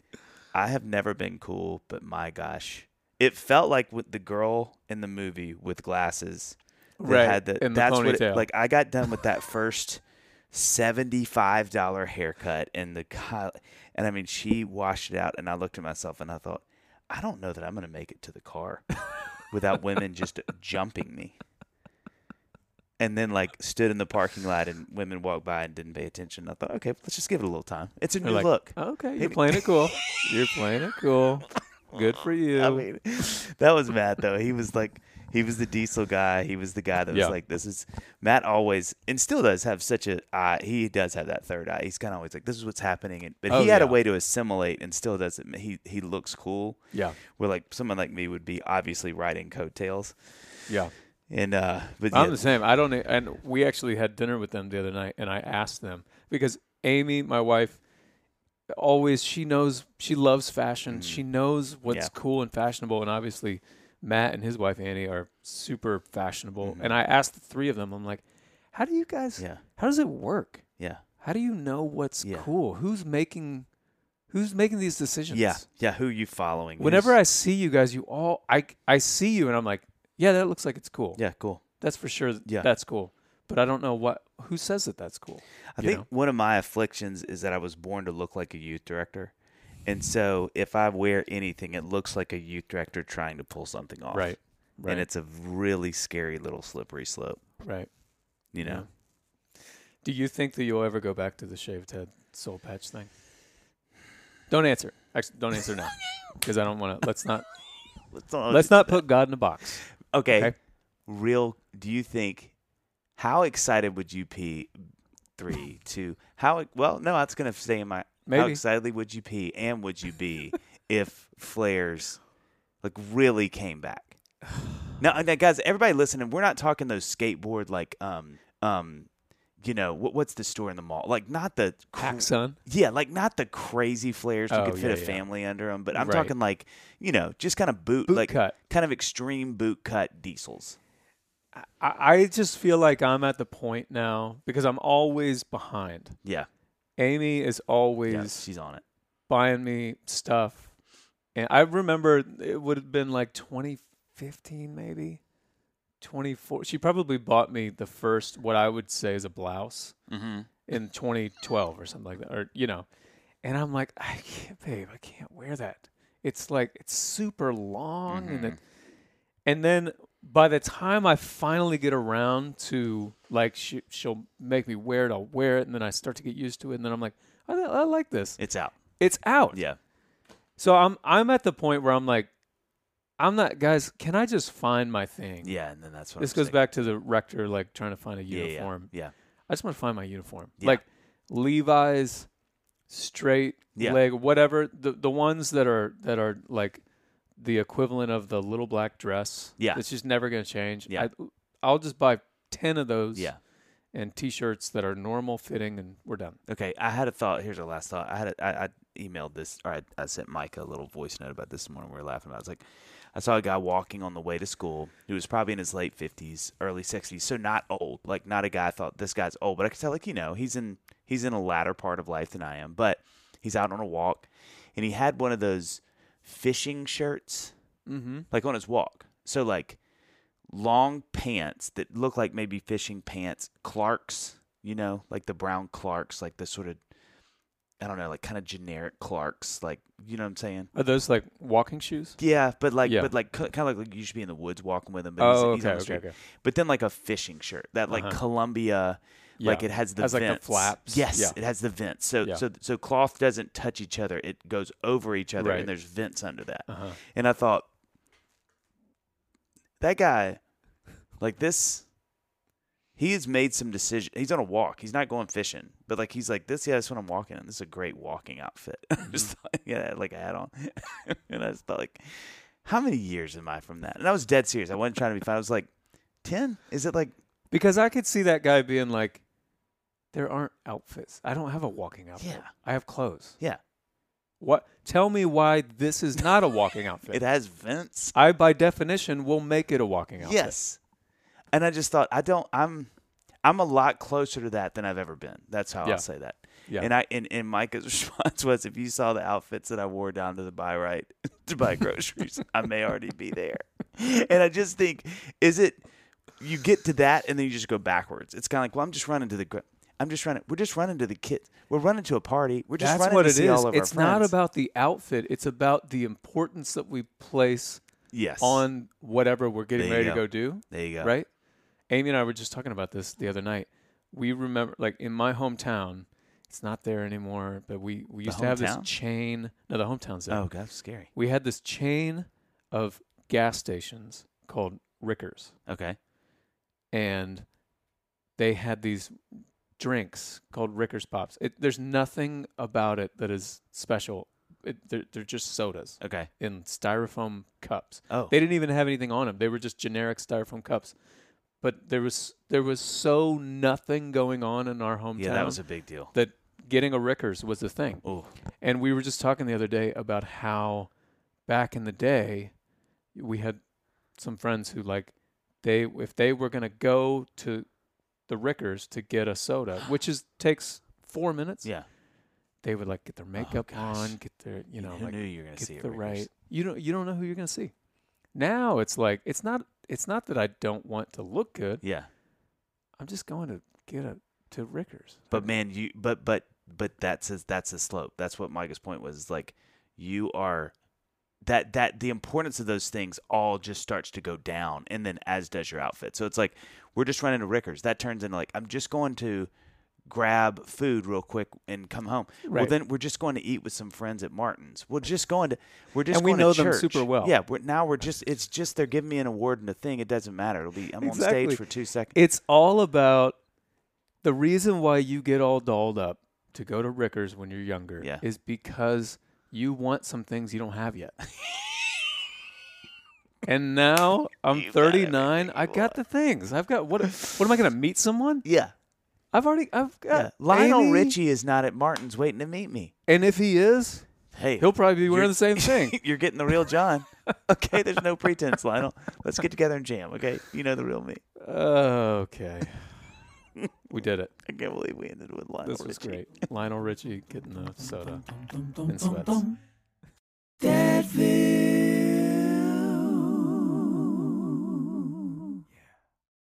I have never been cool, but my gosh, it felt like with the girl in the movie with glasses that Right, had the, the that's what it, ponytail. like I got done with that first seventy-five dollar haircut and the and I mean she washed it out and I looked at myself and I thought I don't know that I'm gonna make it to the car without [LAUGHS] women just jumping me. And then like stood in the parking lot and women walked by and didn't pay attention. I thought, okay, let's just give it a little time. It's a new like, look. Okay, you're [LAUGHS] playing it cool. You're playing it cool. Good for [LAUGHS] you. I mean, that was Matt though. He was like, he was the diesel guy. He was the guy that was Yeah. like, this is Matt always and still does have such a eye. He does have that third eye. He's kind of always like, this is what's happening. And but Oh, he had a way to assimilate and still does it. He he looks cool. yeah, Where like someone like me would be obviously riding coattails. yeah. And uh, but I'm yeah, the same. I don't. And we actually had dinner with them the other night, and I asked them because Amy, my wife, always she knows she loves fashion. Mhm. She knows what's Yeah. cool and fashionable, and obviously Matt and his wife Annie are super fashionable. Mhm. And I asked the three of them, I'm like, how do you guys? yeah, How does it work? yeah, How do you know what's Yeah. cool? Who's making? Who's making these decisions? yeah, yeah. Who are you following? Whenever Who's- I see you guys, you all I I see you, and I'm like, yeah, that looks like it's cool. yeah, cool. That's for sure. Yeah. That's cool. But I don't know what who says that that's cool. I think know? one of my afflictions is that I was born to look like a youth director. And so if I wear anything, it looks like a youth director trying to pull something off. Right. Right. And it's a really scary little slippery slope, right. you know? Do you think that you'll ever go back to the shaved head soul patch thing? Don't answer. Actually, don't answer now [LAUGHS] because I don't want to. Let's not. Let's not, Let's not put God in a box. Okay. okay. Real, do you think, how excited would you be? Three, two, how, well, no, that's going to stay in my, how Maybe. excitedly would you be and would you be [LAUGHS] if flares like really came back? [SIGHS] Now, now, guys, everybody listening, we're not talking those skateboard like um um, you know what, what's the store in the mall? Like not the cr- PacSun. yeah, like not the crazy flares you Oh, could fit yeah, a yeah. family under them, but I'm Right. talking like you know just kind of boot, Boot like cut. kind of extreme boot cut diesels. I, I just feel like I'm at the point now because I'm always behind. Yeah, Amy is always she's on it. buying me stuff, and I remember it would have been like 2015, maybe 24. She probably bought me the first what I would say is a blouse Mm-hmm. in 2012 or something like that, or you know, and I'm like, I can't, babe, I can't wear that. It's like it's super long, and it, and then by the time I finally get around to like she, she'll make me wear it, I'll wear it, and then I start to get used to it, and then I'm like, I, I like this. It's out. It's out. Yeah. So I'm I'm at the point where I'm like, I'm not, guys. Can I just find my thing? Yeah, and then that's what This I'm goes saying. back to the rector, like trying to find a Yeah, yeah, uniform. Yeah. I just want to find my uniform. Yeah. Like Levi's, straight Yeah. leg, whatever. The the ones that are that are like the equivalent of the little black dress. Yeah. It's just never gonna change. Yeah. I, I'll just buy ten of those. Yeah. And t-shirts that are normal fitting, and we're done. Okay, I had a thought. Here's our last thought. I had a, I, I emailed this, or I, I sent Mike a little voice note about this morning. We were laughing about. It. I was like, I saw a guy walking on the way to school. He was probably in his late fifties, early sixties, so not old. Like not a guy I thought this guy's old, but I could tell like you know he's in he's in a latter part of life than I am. But he's out on a walk, and he had one of those fishing shirts, Mm-hmm. like on his walk. So like long pants that look like maybe fishing pants, Clarks, you know, like the brown Clarks, like the sort of I don't know, like kind of generic Clarks, like you know what I'm saying? Are those like walking shoes? Yeah, but like, Yeah. but like, kind of like, like you should be in the woods walking with him. But Oh, he's, he's okay, on the okay, street. okay. But then like a fishing shirt, that like Uh-huh. Columbia, like it has the Has, like, the vents. flaps. Yes, Yeah. it has the vents. So Yeah. so so cloth doesn't touch each other; it goes over each other, Right. and there's vents under that. Uh-huh. And I thought, that guy, like this, he has made some decision. He's on a walk. He's not going fishing, but like he's like this. Yeah, that's what I'm walking in. This is a great walking outfit. [LAUGHS] just thought, yeah, like a hat on, [LAUGHS] and I just thought like, how many years am I from that? And I was dead serious. I wasn't trying to be fun. I was like, ten. Is it like Because I could see that guy being like, there aren't outfits. I don't have a walking outfit. Yeah. I have clothes. yeah? What? Tell me why this is not a walking [LAUGHS] outfit. It has vents. I, by definition, will make it a walking outfit. Yes. And I just thought I don't. I'm. I'm a lot closer to that than I've ever been. That's how Yeah. I'll say that. Yeah. And I and, and Micah's [LAUGHS] response was, if you saw the outfits that I wore down to the buy right [LAUGHS] to buy groceries, I may already be there. And I just think, is it you get to that and then you just go backwards? It's kind of like, well, I'm just running to the. I'm just running. We're just running to the kids. We're running to a party. We're just That's running what to it see is. all of It's our friends. not about the outfit. It's about the importance that we place yes on whatever we're getting There you ready to go. go do. There you go. Right? Amy and I were just talking about this the other night. We remember, like in my hometown, it's not there anymore, but we, we used to have this hometown? chain. No, the hometown's there. Oh, God, that's scary. We had this chain of gas stations called Rickers, Okay. and they had these drinks called Rickers Pops. It, there's nothing about it that is special. It, they're, they're just sodas Okay. in styrofoam cups. Oh. They didn't even have anything on them. They were just generic styrofoam cups. But there was there was so nothing going on in our hometown yeah, that was a big deal. that getting a Rickers was the thing. Oh. And we were just talking the other day about how back in the day we had some friends who like they if they were going to go to the Rickers to get a soda, which is [GASPS] takes 4 minutes, Yeah. they would like get their makeup oh, gosh. on, get their, you know, Who like knew you were to get see the right. You don't you don't know who you're going to see. Now it's like it's not it's not that I don't want to look good. Yeah. I'm just going to get a to Rickers. But man, you but but but that's a, that's a slope. That's what Micah's point was. Is like you are that that the importance of those things all just starts to go down, and then as does your outfit. So it's like we're just running to Rickers. That turns into like I'm just going to grab food real quick and come home. Well, then we're just going to eat with some friends at Martin's. We're just going to we're just And we know them super well. Yeah, we're, now we're just it's just they're giving me an award and a thing. It doesn't matter. It'll be I'm on stage for two seconds. It's all about the reason why you get all dolled up to go to Rickers when you're younger Yeah. is because you want some things you don't have yet. and now I'm got 39. I you got the things. I've got what? What am I going to meet someone? yeah. I've already. I've got Yeah. Lionel Richie is not at Martin's waiting to meet me. and if he is, Hey, he'll probably be wearing the same thing. [LAUGHS] You're getting the real Jon. [LAUGHS] okay, there's no pretense, Lionel. Let's get together and jam. Okay, you know the real me. okay. [LAUGHS] We did it. I can't believe we ended with Lionel This was Richie. great. [LAUGHS] Lionel Richie getting the soda in sweats. That